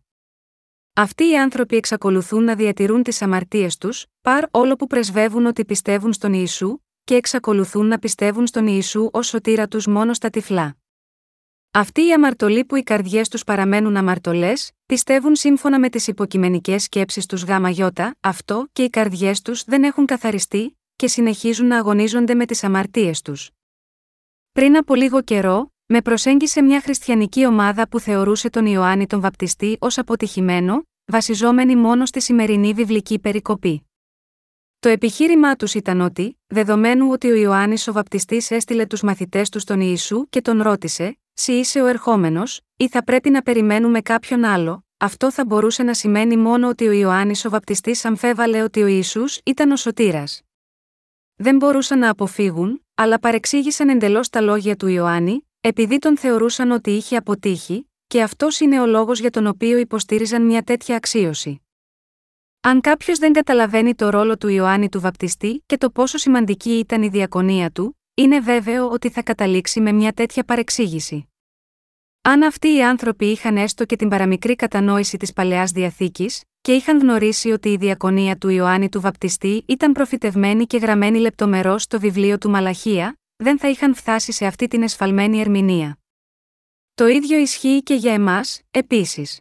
Αυτοί οι άνθρωποι εξακολουθούν να διατηρούν τις αμαρτίες τους, παρ όλο που πρεσβεύουν ότι πιστεύουν στον Ιησού, και εξακολουθούν να πιστεύουν στον Ιησού ως σωτήρα τους μόνο στα τυφλά. Αυτοί οι αμαρτωλοί που οι καρδιές τους παραμένουν αμαρτωλές, πιστεύουν σύμφωνα με τις υποκειμενικές σκέψεις τους ΓΙ, αυτό και οι καρδιές τους δεν έχουν καθαριστεί, και συνεχίζουν να αγωνίζονται με τις αμαρτίες τους. Πριν από λίγο καιρό, με προσέγγισε μια χριστιανική ομάδα που θεωρούσε τον Ιωάννη τον Βαπτιστή ως αποτυχημένο, βασιζόμενη μόνο στη σημερινή βιβλική περικοπή. Το επιχείρημά τους ήταν ότι, δεδομένου ότι ο Ιωάννης ο Βαπτιστής έστειλε τους μαθητές του στον Ιησού και τον ρώτησε, Σι είσαι ο ερχόμενος, ή θα πρέπει να περιμένουμε κάποιον άλλο, αυτό θα μπορούσε να σημαίνει μόνο ότι ο Ιωάννης ο Βαπτιστής αμφέβαλε ότι ο Ισού ήταν ο σωτήρας. Δεν μπορούσαν να αποφύγουν, αλλά παρεξήγησαν εντελώς τα λόγια του Ιωάννη, επειδή τον θεωρούσαν ότι είχε αποτύχει, και αυτός είναι ο λόγος για τον οποίο υποστήριζαν μια τέτοια αξίωση. Αν κάποιος δεν καταλαβαίνει το ρόλο του Ιωάννη του Βαπτιστή και το πόσο σημαντική ήταν η διακονία του, είναι βέβαιο ότι θα καταλήξει με μια τέτοια παρεξήγηση. Αν αυτοί οι άνθρωποι είχαν έστω και την παραμικρή κατανόηση της παλαιάς διαθήκης, και είχαν γνωρίσει ότι η διακονία του Ιωάννη του Βαπτιστή ήταν προφητευμένη και γραμμένη λεπτομερώς στο βιβλίο του Μαλαχία, δεν θα είχαν φτάσει σε αυτή την εσφαλμένη ερμηνεία. Το ίδιο ισχύει και για εμάς, επίσης.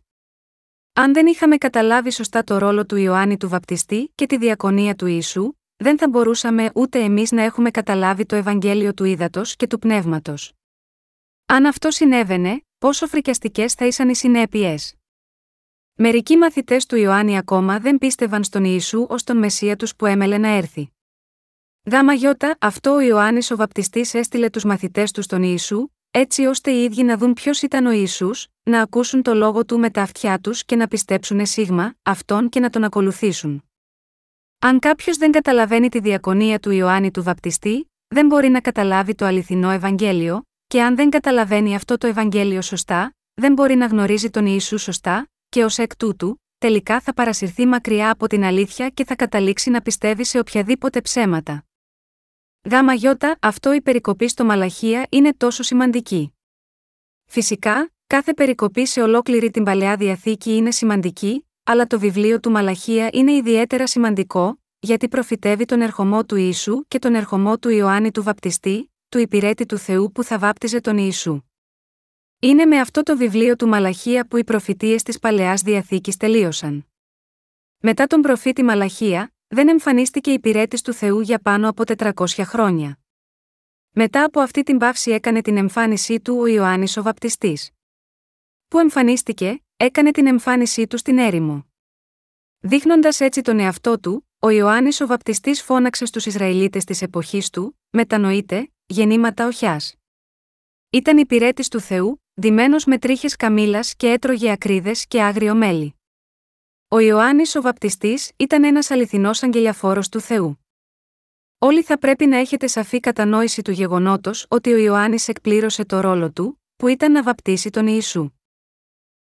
Αν δεν είχαμε καταλάβει σωστά το ρόλο του Ιωάννη του Βαπτιστή και τη διακονία του Ιησού, δεν θα μπορούσαμε ούτε εμείς να έχουμε καταλάβει το Ευαγγέλιο του Ήδατος και του Πνεύματος. Αν αυτό συνέβαινε, πόσο φρικιαστικές θα ήσαν οι συνέπειες. Μερικοί μαθητές του Ιωάννη ακόμα δεν πίστευαν στον Ιησού ως τον Μεσσία τους που έμελε να έρθει. Γάμα γιώτα, αυτό ο Ιωάννης ο Βαπτιστής έστειλε τους μαθητές του στον Ιησού, έτσι ώστε οι ίδιοι να δουν ποιος ήταν ο Ισού, να ακούσουν το λόγο του με τα αυτιά τους και να πιστέψουν σίγμα, αυτόν και να τον ακολουθήσουν. Αν κάποιος δεν καταλαβαίνει τη διακονία του Ιωάννη του Βαπτιστή, δεν μπορεί να καταλάβει το αληθινό Ευαγγέλιο, και αν δεν καταλαβαίνει αυτό το Ευαγγέλιο σωστά, δεν μπορεί να γνωρίζει τον Ιησού σωστά, και ως εκ τούτου, τελικά θα παρασυρθεί μακριά από την αλήθεια και θα καταλήξει να πιστεύει σε οποιαδήποτε ψέματα. Γάμα γιώτα, αυτό η περικοπή στο Μαλαχία είναι τόσο σημαντική. Φυσικά, κάθε περικοπή σε ολόκληρη την Παλαιά Διαθήκη είναι σημαντική, αλλά το βιβλίο του Μαλαχία είναι ιδιαίτερα σημαντικό, γιατί προφητεύει τον ερχομό του Ιησού και τον ερχομό του Ιωάννη του Βαπτιστή, του υπηρέτη του Θεού που θα βάπτιζε τον Ιησού. Είναι με αυτό το βιβλίο του Μαλαχία που οι προφητείες της Παλαιάς Διαθήκης τελείωσαν. Μετά τον προφήτη Μαλαχία, δεν εμφανίστηκε υπηρέτης του Θεού για πάνω από 400 χρόνια. Μετά από αυτή την παύση έκανε την εμφάνισή του ο Ιωάννης ο Βαπτιστής. Που εμφανίστηκε, έκανε την εμφάνισή του στην έρημο. Δείχνοντας έτσι τον εαυτό του, ο Ιωάννης ο Βαπτιστής φώναξε στους Ισραηλίτες της εποχής του: Μετανοείτε, γεννήματα οχιάς. Ήταν υπηρέτης του Θεού, ντυμένος με τρίχες καμήλας και έτρωγε ακρίδες και άγριο μέλι. Ο Ιωάννης ο Βαπτιστής ήταν ένας αληθινός αγγελιαφόρος του Θεού. Όλοι θα πρέπει να έχετε σαφή κατανόηση του γεγονότος ότι ο Ιωάννης εκπλήρωσε το ρόλο του, που ήταν να βαπτίσει τον Ιησού.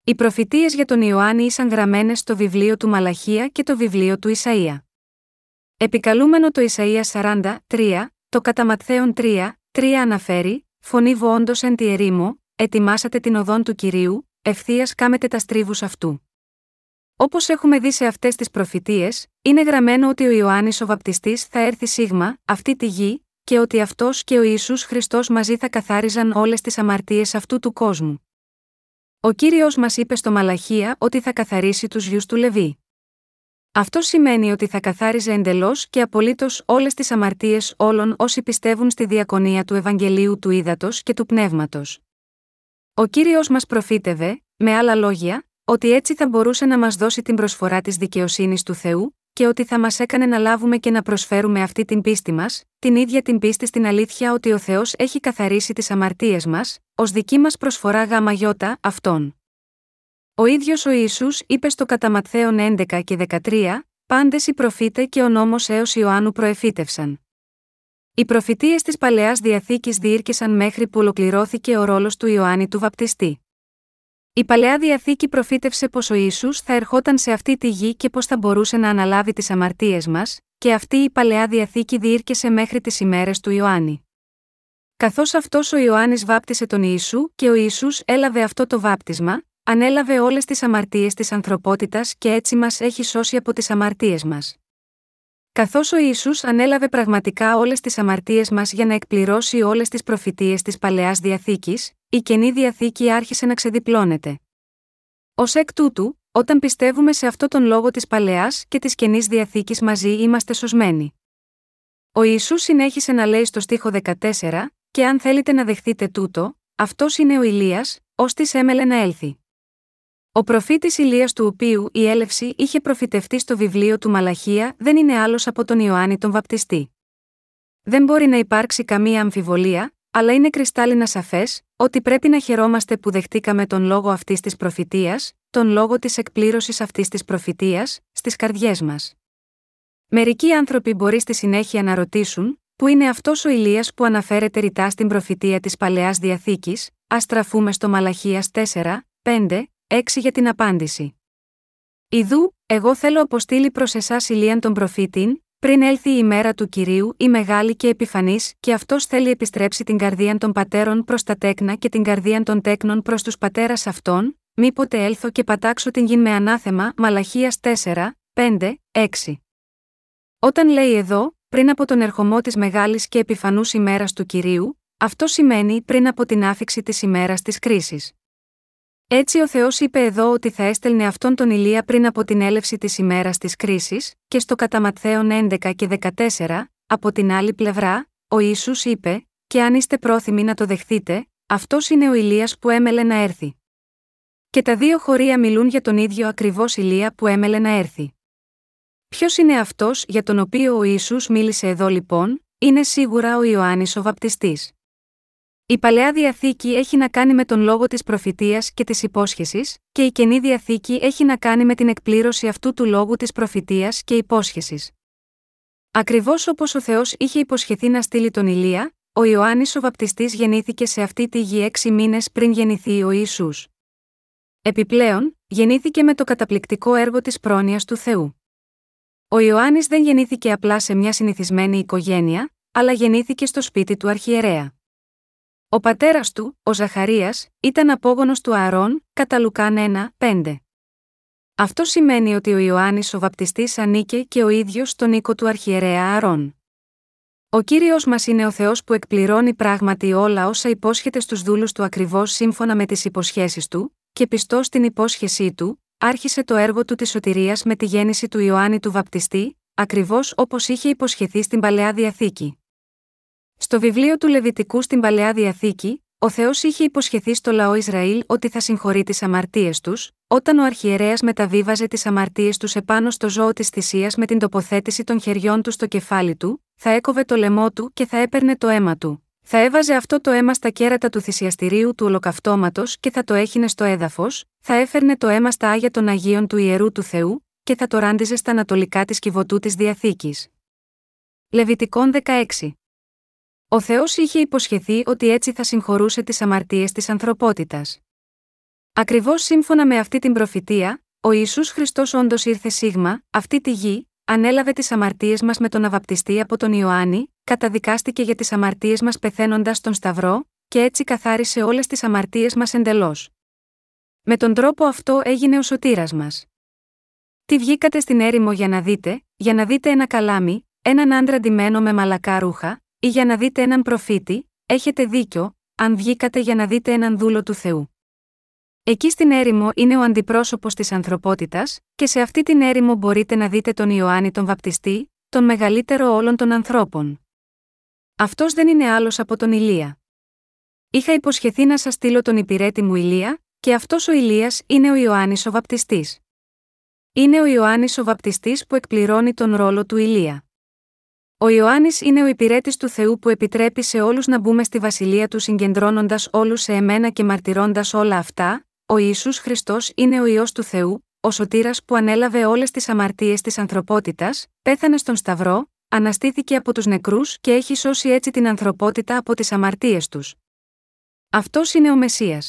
Οι προφητείες για τον Ιωάννη ήσαν γραμμένες στο βιβλίο του Μαλαχία και το βιβλίο του Ισαΐα. Επικαλούμενο το Ισαΐα 40, 3, το κατά Ματθαίον 3, 3 αναφέρει, φωνή όντω εν τη ερήμο, ετοιμάσατε την οδόν του κυρίου, ευθείας κάμετε τα στρίβους αυτού. Όπως έχουμε δει σε αυτές τις προφητείες, είναι γραμμένο ότι ο Ιωάννης ο Βαπτιστής θα έρθει σίγμα, αυτή τη γη, και ότι αυτός και ο Ιησούς Χριστός μαζί θα καθάριζαν όλες τις αμαρτίες αυτού του κόσμου. Ο κύριος μας είπε στο Μαλαχία ότι θα καθαρίσει τους γιους του Λεβί. Αυτό σημαίνει ότι θα καθάριζε εντελώς και απολύτως όλες τις αμαρτίες όλων όσοι πιστεύουν στη διακονία του Ευαγγελίου του Ήδατος και του Πνεύματος. Ο κύριος μας προφήτευε, με άλλα λόγια, ότι έτσι θα μπορούσε να μας δώσει την προσφορά της δικαιοσύνης του Θεού, και ότι θα μας έκανε να λάβουμε και να προσφέρουμε αυτή την πίστη μας, την ίδια την πίστη στην αλήθεια ότι ο Θεός έχει καθαρίσει τις αμαρτίες μας, ως δική μας προσφορά γάμα γιώτα, αυτόν. Ο ίδιος ο Ισού είπε στο κατά Ματθαίον 11 και 13, Πάντες οι προφήτε και ο νόμος έως Ιωάννου προεφήτευσαν. Οι προφητείες της παλαιάς διαθήκης διήρκεσαν μέχρι που ολοκληρώθηκε ο ρόλος του Ιωάννη του Βαπτιστή. Η παλαιά διαθήκη προφήτευσε πως ο ίσου θα ερχόταν σε αυτή τη γη και πως θα μπορούσε να αναλάβει τις αμαρτίες μας, και αυτή η παλαιά διαθήκη διήρκεσε μέχρι τις ημέρες του Ιωάννη. Καθώς αυτός ο Ιωάννης βάπτισε τον Ιησού και ο Ισού έλαβε αυτό το βάπτισμα, ανέλαβε όλες τις αμαρτίες της ανθρωπότητας και έτσι μας έχει σώσει από τις αμαρτίες μας. Καθώς ο Ισού ανέλαβε πραγματικά όλες τις αμαρτίες μας για να εκπληρώσει όλες τις προφητείες της παλαιάς διαθήκης, η καινή διαθήκη άρχισε να ξεδιπλώνεται. Ω εκ τούτου, όταν πιστεύουμε σε αυτό τον λόγο της παλαιάς και της καινής διαθήκης μαζί είμαστε σωσμένοι. Ο Ιησούς συνέχισε να λέει στο στίχο 14, και αν θέλετε να δεχτείτε τούτο, αυτός είναι ο Ηλίας, ως της έμελε να έλθει. Ο προφήτης Ηλίας του οποίου η έλευση είχε προφητευτεί στο βιβλίο του Μαλαχία δεν είναι άλλος από τον Ιωάννη τον Βαπτιστή. Δεν μπορεί να υπάρξει καμία αμφιβολία, αλλά είναι κρυστάλλινα σαφές ότι πρέπει να χαιρόμαστε που δεχτήκαμε τον λόγο αυτής της προφητείας, τον λόγο της εκπλήρωσης αυτής της προφητείας, στις καρδιές μας. Μερικοί άνθρωποι μπορεί στη συνέχεια να ρωτήσουν, που είναι αυτός ο Ηλίας που αναφέρεται ρητά στην προφητεία της Παλαιάς Διαθήκης, ας στραφούμε στο Μαλαχίας 4, 5, 6 για την απάντηση. Ιδού, εγώ θέλω αποστείλει προς εσάς Ηλίαν τον προφήτην, πριν έλθει η ημέρα του κυρίου, η μεγάλη και επιφανής, και αυτός θέλει επιστρέψει την καρδία των πατέρων προς τα τέκνα και την καρδία των τέκνων προς τους πατέρας αυτών, μήποτε έλθω και πατάξω την γη με ανάθεμα, Μαλαχίας 4, 5, 6. Όταν λέει εδώ, πριν από τον ερχομό της μεγάλης και επιφανούς ημέρας του κυρίου, αυτό σημαίνει πριν από την άφηξη της ημέρας της κρίσης. Έτσι ο Θεός είπε εδώ ότι θα έστελνε αυτόν τον Ηλία πριν από την έλευση της ημέρας της κρίσης, και στο κατά 11 και 14, από την άλλη πλευρά, ο Ιησούς είπε: Και αν είστε πρόθυμοι να το δεχθείτε, αυτός είναι ο Ηλίας που έμελε να έρθει. Και τα δύο χωρία μιλούν για τον ίδιο ακριβώς Ηλία που έμελε να έρθει. Ποιος είναι αυτός για τον οποίο ο Ιησούς μίλησε εδώ λοιπόν, είναι σίγουρα ο Ιωάννης ο Βαπτιστής. Η παλαιά διαθήκη έχει να κάνει με τον λόγο της προφητείας και της υπόσχεσης, και η καινή διαθήκη έχει να κάνει με την εκπλήρωση αυτού του λόγου της προφητείας και υπόσχεσης. Ακριβώς όπως ο Θεός είχε υποσχεθεί να στείλει τον Ηλία, ο Ιωάννης ο Βαπτιστής γεννήθηκε σε αυτή τη γη έξι μήνες πριν γεννηθεί ο Ισού. Επιπλέον, γεννήθηκε με το καταπληκτικό έργο της πρόνοιας του Θεού. Ο Ιωάννης δεν γεννήθηκε απλά σε μια συνηθισμένη οικογένεια, αλλά γεννήθηκε στο σπίτι του αρχιερέα. Ο πατέρας του, ο Ζαχαρίας, ήταν απόγονος του Ααρών, κατά Λουκάν 1, 5. Αυτό σημαίνει ότι ο Ιωάννης ο Βαπτιστής ανήκε και ο ίδιος στον οίκο του αρχιερέα Ααρών. Ο κύριος μας είναι ο Θεός που εκπληρώνει πράγματι όλα όσα υπόσχεται στους δούλους του ακριβώς σύμφωνα με τις υποσχέσεις του, και πιστό στην υπόσχεσή του, άρχισε το έργο του της σωτηρίας με τη γέννηση του Ιωάννη του Βαπτιστή, ακριβώς όπως είχε υποσχεθεί στην παλαιά διαθήκη. Στο βιβλίο του Λεβιτικού στην Παλαιά Διαθήκη, ο Θεός είχε υποσχεθεί στο λαό Ισραήλ ότι θα συγχωρεί τις αμαρτίες τους, όταν ο αρχιερέας μεταβίβαζε τις αμαρτίες τους επάνω στο ζώο της θυσίας με την τοποθέτηση των χεριών του στο κεφάλι του, θα έκοβε το λαιμό του και θα έπαιρνε το αίμα του. Θα έβαζε αυτό το αίμα στα κέρατα του θυσιαστηρίου του ολοκαυτώματος και θα το έχινε στο έδαφος, θα έφερνε το αίμα στα άγια των Αγίων του ιερού του Θεού, και θα το ράντιζε στα ανατολικά της κυβωτού της διαθήκης. Λεβιτικών 16 ο Θεός είχε υποσχεθεί ότι έτσι θα συγχωρούσε τις αμαρτίες της ανθρωπότητας. Ακριβώς σύμφωνα με αυτή την προφητεία, ο Ισού Χριστός όντως ήρθε σίγμα, αυτή τη γη, ανέλαβε τις αμαρτίες μας με τον αβαπτιστή από τον Ιωάννη, καταδικάστηκε για τις αμαρτίες μας πεθαίνοντας στον Σταυρό, και έτσι καθάρισε όλες τις αμαρτίες μας εντελώς. Με τον τρόπο αυτό έγινε ο σωτήρας μας. Τι βγήκατε στην έρημο για να δείτε, για να δείτε ένα καλάμι, έναν άντρα ντυμένο με μαλακά ρούχα, ή για να δείτε έναν προφήτη, έχετε δίκιο, αν βγήκατε για να δείτε έναν δούλο του Θεού. Εκεί στην έρημο είναι ο αντιπρόσωπος της ανθρωπότητας, και σε αυτή την έρημο μπορείτε να δείτε τον Ιωάννη τον Βαπτιστή, τον μεγαλύτερο όλων των ανθρώπων. Αυτός δεν είναι άλλος από τον Ηλία. Είχα υποσχεθεί να σας στείλω τον υπηρέτη μου Ηλία, και αυτός ο Ηλίας είναι ο Ιωάννης ο Βαπτιστής. Είναι ο Ιωάννης ο Βαπτιστής που εκπληρώνει τον ρόλο του Ηλία. Ο Ιωάννης είναι ο υπηρέτης του Θεού που επιτρέπει σε όλους να μπούμε στη βασιλεία του συγκεντρώνοντας όλους σε εμένα και μαρτυρώντας όλα αυτά, ο Ισού Χριστός είναι ο ιό του Θεού, ο σωτήρας που ανέλαβε όλες τις αμαρτίες της ανθρωπότητας, πέθανε στον Σταυρό, αναστήθηκε από τους νεκρούς και έχει σώσει έτσι την ανθρωπότητα από τις αμαρτίες τους. Αυτός είναι ο Μεσία.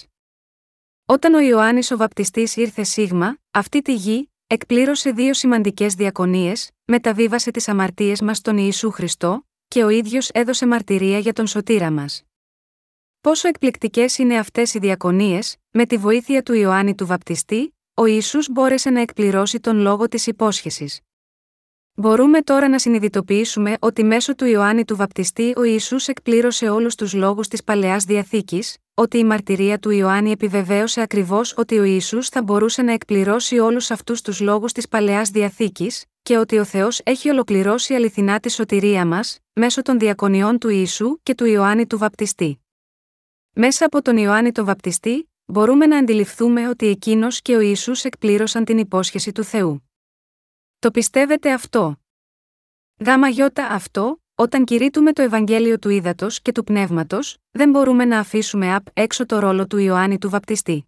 Όταν ο Ιωάννης ο Βαπτιστής ήρθε σίγμα, αυτή τη γη, εκπλήρωσε δύο σημαντικές διακονίες, μεταβίβασε τις αμαρτίες μας στον Ιησού Χριστό, και ο ίδιος έδωσε μαρτυρία για τον σωτήρα μας. Πόσο εκπληκτικές είναι αυτές οι διακονίες, με τη βοήθεια του Ιωάννη του Βαπτιστή, ο Ιησούς μπόρεσε να εκπληρώσει τον λόγο της υπόσχεσης. Μπορούμε τώρα να συνειδητοποιήσουμε ότι μέσω του Ιωάννη του Βαπτιστή ο Ιησούς εκπλήρωσε όλους τους λόγους της παλαιάς διαθήκης, ότι η μαρτυρία του Ιωάννη επιβεβαίωσε ακριβώς ότι ο Ισού θα μπορούσε να εκπληρώσει όλους αυτούς τους λόγους της παλαιάς διαθήκης, και ότι ο Θεός έχει ολοκληρώσει αληθινά τη σωτηρία μας, μέσω των διακονιών του Ιησού και του Ιωάννη του Βαπτιστή. Μέσα από τον Ιωάννη τον Βαπτιστή, μπορούμε να αντιληφθούμε ότι εκείνος και ο Ιησούς εκπλήρωσαν την υπόσχεση του Θεού. Το πιστεύετε αυτό; Γάμα γιώτα αυτό, όταν κηρύττουμε το Ευαγγέλιο του Ήδατος και του Πνεύματος, δεν μπορούμε να αφήσουμε απ' έξω το ρόλο του Ιωάννη του Βαπτιστή.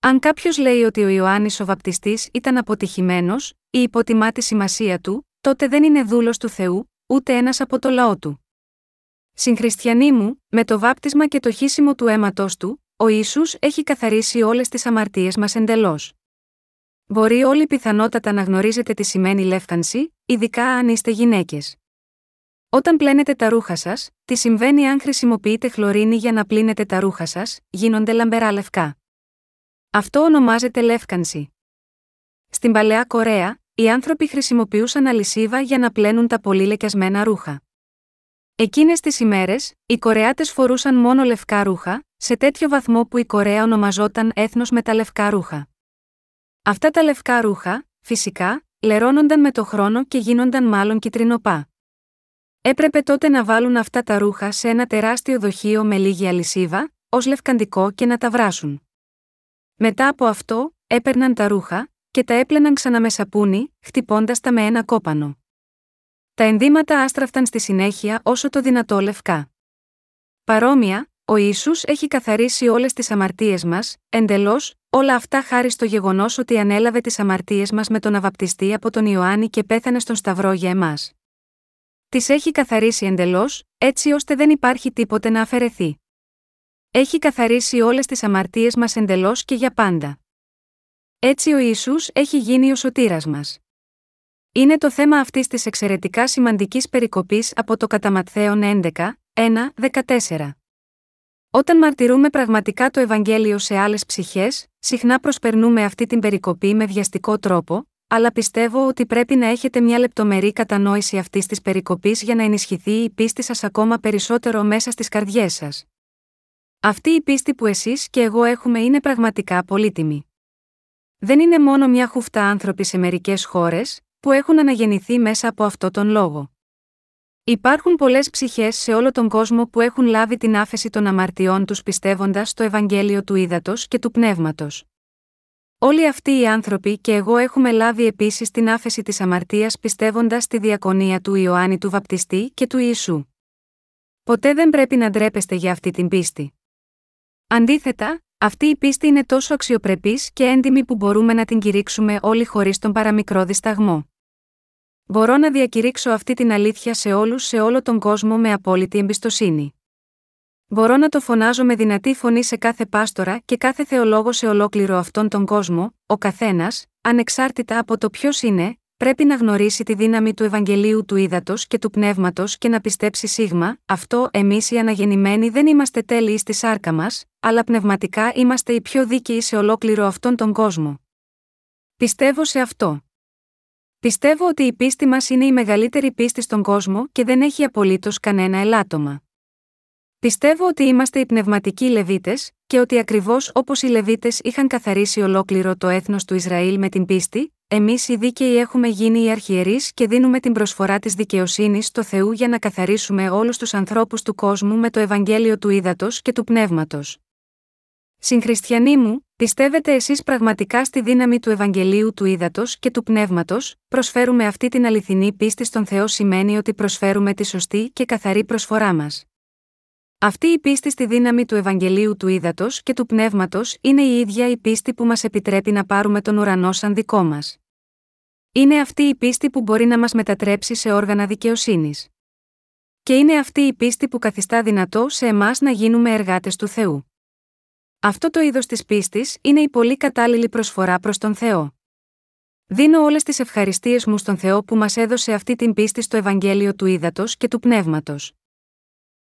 Αν κάποιος λέει ότι ο Ιωάννης ο Βαπτιστής ήταν αποτυχημένος ή υποτιμά τη σημασία του, τότε δεν είναι δούλος του Θεού, ούτε ένας από το λαό του. Συγχριστιανοί μου, με το βάπτισμα και το χύσιμο του αίματό του, ο Ισού έχει καθαρίσει όλες τις αμαρτίες μας εντελώς. Μπορεί όλοι πιθανότατα να γνωρίζετε τι σημαίνει λεύκανση, ειδικά αν είστε γυναίκες. Όταν πλένετε τα ρούχα σας, τι συμβαίνει αν χρησιμοποιείτε χλωρίνη για να πλύνετε τα ρούχα σας, γίνονται λαμπερά λευκά. Αυτό ονομάζεται λεύκανση. Στην παλαιά Κορέα, οι άνθρωποι χρησιμοποιούσαν αλυσίβα για να πλένουν τα πολύ λεκιασμένα ρούχα. Εκείνες τις ημέρες, οι Κορεάτες φορούσαν μόνο λευκά ρούχα, σε τέτοιο βαθμό που η Κορέα ονομαζόταν έθνος με τα λευκά ρούχα. Αυτά τα λευκά ρούχα, φυσικά, λερώνονταν με το χρόνο και γίνονταν μάλλον κυτρινοπά. Έπρεπε τότε να βάλουν αυτά τα ρούχα σε ένα τεράστιο δοχείο με λίγη αλυσίβα, ως λευκαντικό και να τα βράσουν. Μετά από αυτό, έπαιρναν τα ρούχα και τα έπλαιναν ξανά με σαπούνι, χτυπώντας τα με ένα κόπανο. Τα ενδύματα άστραφταν στη συνέχεια όσο το δυνατό λευκά. Παρόμοια, ο Ισού έχει καθαρίσει όλες τις αμαρτίες μας, εντελώς, όλα αυτά χάρη στο γεγονός ότι ανέλαβε τις αμαρτίες μας με τον Αβαπτιστή από τον Ιωάννη και πέθανε στον Σταυρό για εμάς. Τις έχει καθαρίσει εντελώς, έτσι ώστε δεν υπάρχει τίποτε να αφαιρεθεί. Έχει καθαρίσει όλες τις αμαρτίες μας εντελώς και για πάντα. Έτσι ο Ισού έχει γίνει ο σωτήρας μας. Είναι το θέμα αυτής της εξαιρετικά σημαντικής περικοπής από το κατά 11, 1, 14. Όταν μαρτυρούμε πραγματικά το Ευαγγέλιο σε άλλες ψυχές, συχνά προσπερνούμε αυτή την περικοπή με βιαστικό τρόπο, αλλά πιστεύω ότι πρέπει να έχετε μια λεπτομερή κατανόηση αυτής της περικοπής για να ενισχυθεί η πίστη σας ακόμα περισσότερο μέσα στις καρδιές σας. Αυτή η πίστη που εσείς και εγώ έχουμε είναι πραγματικά πολύτιμη. Δεν είναι μόνο μια χουφτά άνθρωποι σε μερικές χώρες, που έχουν αναγεννηθεί μέσα από αυτό τον λόγο. Υπάρχουν πολλές ψυχές σε όλο τον κόσμο που έχουν λάβει την άφεση των αμαρτιών τους πιστεύοντας στο Ευαγγέλιο του Ήδατος και του Πνεύματος. Όλοι αυτοί οι άνθρωποι και εγώ έχουμε λάβει επίσης την άφεση της αμαρτίας πιστεύοντας στη διακονία του Ιωάννη του Βαπτιστή και του Ιησού. Ποτέ δεν πρέπει να ντρέπεστε για αυτή την πίστη. Αντίθετα, αυτή η πίστη είναι τόσο αξιοπρεπής και έντιμη που μπορούμε να την κηρύξουμε όλοι χωρίς τον παραμικρό δισταγμό. Μπορώ να διακηρύξω αυτή την αλήθεια σε όλους σε όλο τον κόσμο με απόλυτη εμπιστοσύνη. Μπορώ να το φωνάζω με δυνατή φωνή σε κάθε πάστορα και κάθε θεολόγο σε ολόκληρο αυτόν τον κόσμο, ο καθένας, ανεξάρτητα από το ποιος είναι, πρέπει να γνωρίσει τη δύναμη του Ευαγγελίου του Ήδατος και του Πνεύματος και να πιστέψει σίγμα, αυτό εμείς οι αναγεννημένοι δεν είμαστε τέλειοι στη σάρκα μας, αλλά πνευματικά είμαστε οι πιο δίκαιοι σε ολόκληρο αυτόν τον κόσμο. Πιστεύω σε αυτό. Πιστεύω ότι η πίστη μας είναι η μεγαλύτερη πίστη στον κόσμο και δεν έχει απολύτως κανένα ελάττωμα. Πιστεύω ότι είμαστε οι πνευματικοί Λεβίτες, και ότι ακριβώς όπως οι Λεβίτες είχαν καθαρίσει ολόκληρο το έθνος του Ισραήλ με την πίστη, εμείς οι δίκαιοι έχουμε γίνει οι αρχιερείς και δίνουμε την προσφορά της δικαιοσύνης στο Θεού για να καθαρίσουμε όλους τους ανθρώπους του κόσμου με το Ευαγγέλιο του Ήδατος και του Πνεύματος. Συγχριστιανοί μου, πιστεύετε εσείς πραγματικά στη δύναμη του Ευαγγελίου του Ήδατος και του Πνεύματος, προσφέρουμε αυτή την αληθινή πίστη στον Θεό σημαίνει ότι προσφέρουμε τη σωστή και καθαρή προσφορά μας. Αυτή η πίστη στη δύναμη του Ευαγγελίου του Ήδατος και του Πνεύματος είναι η ίδια η πίστη που μας επιτρέπει να πάρουμε τον ουρανό σαν δικό μας. Είναι αυτή η πίστη που μπορεί να μας μετατρέψει σε όργανα δικαιοσύνης. Και είναι αυτή η πίστη που καθιστά δυνατό σε εμάς να γίνουμε εργάτες του Θεού. Αυτό το είδος της πίστης είναι η πολύ κατάλληλη προσφορά προς τον Θεό. Δίνω όλες τις ευχαριστίες μου στον Θεό που μας έδωσε αυτή την πίστη στο Ευαγγέλιο του Ήδατος και του Πνεύματος.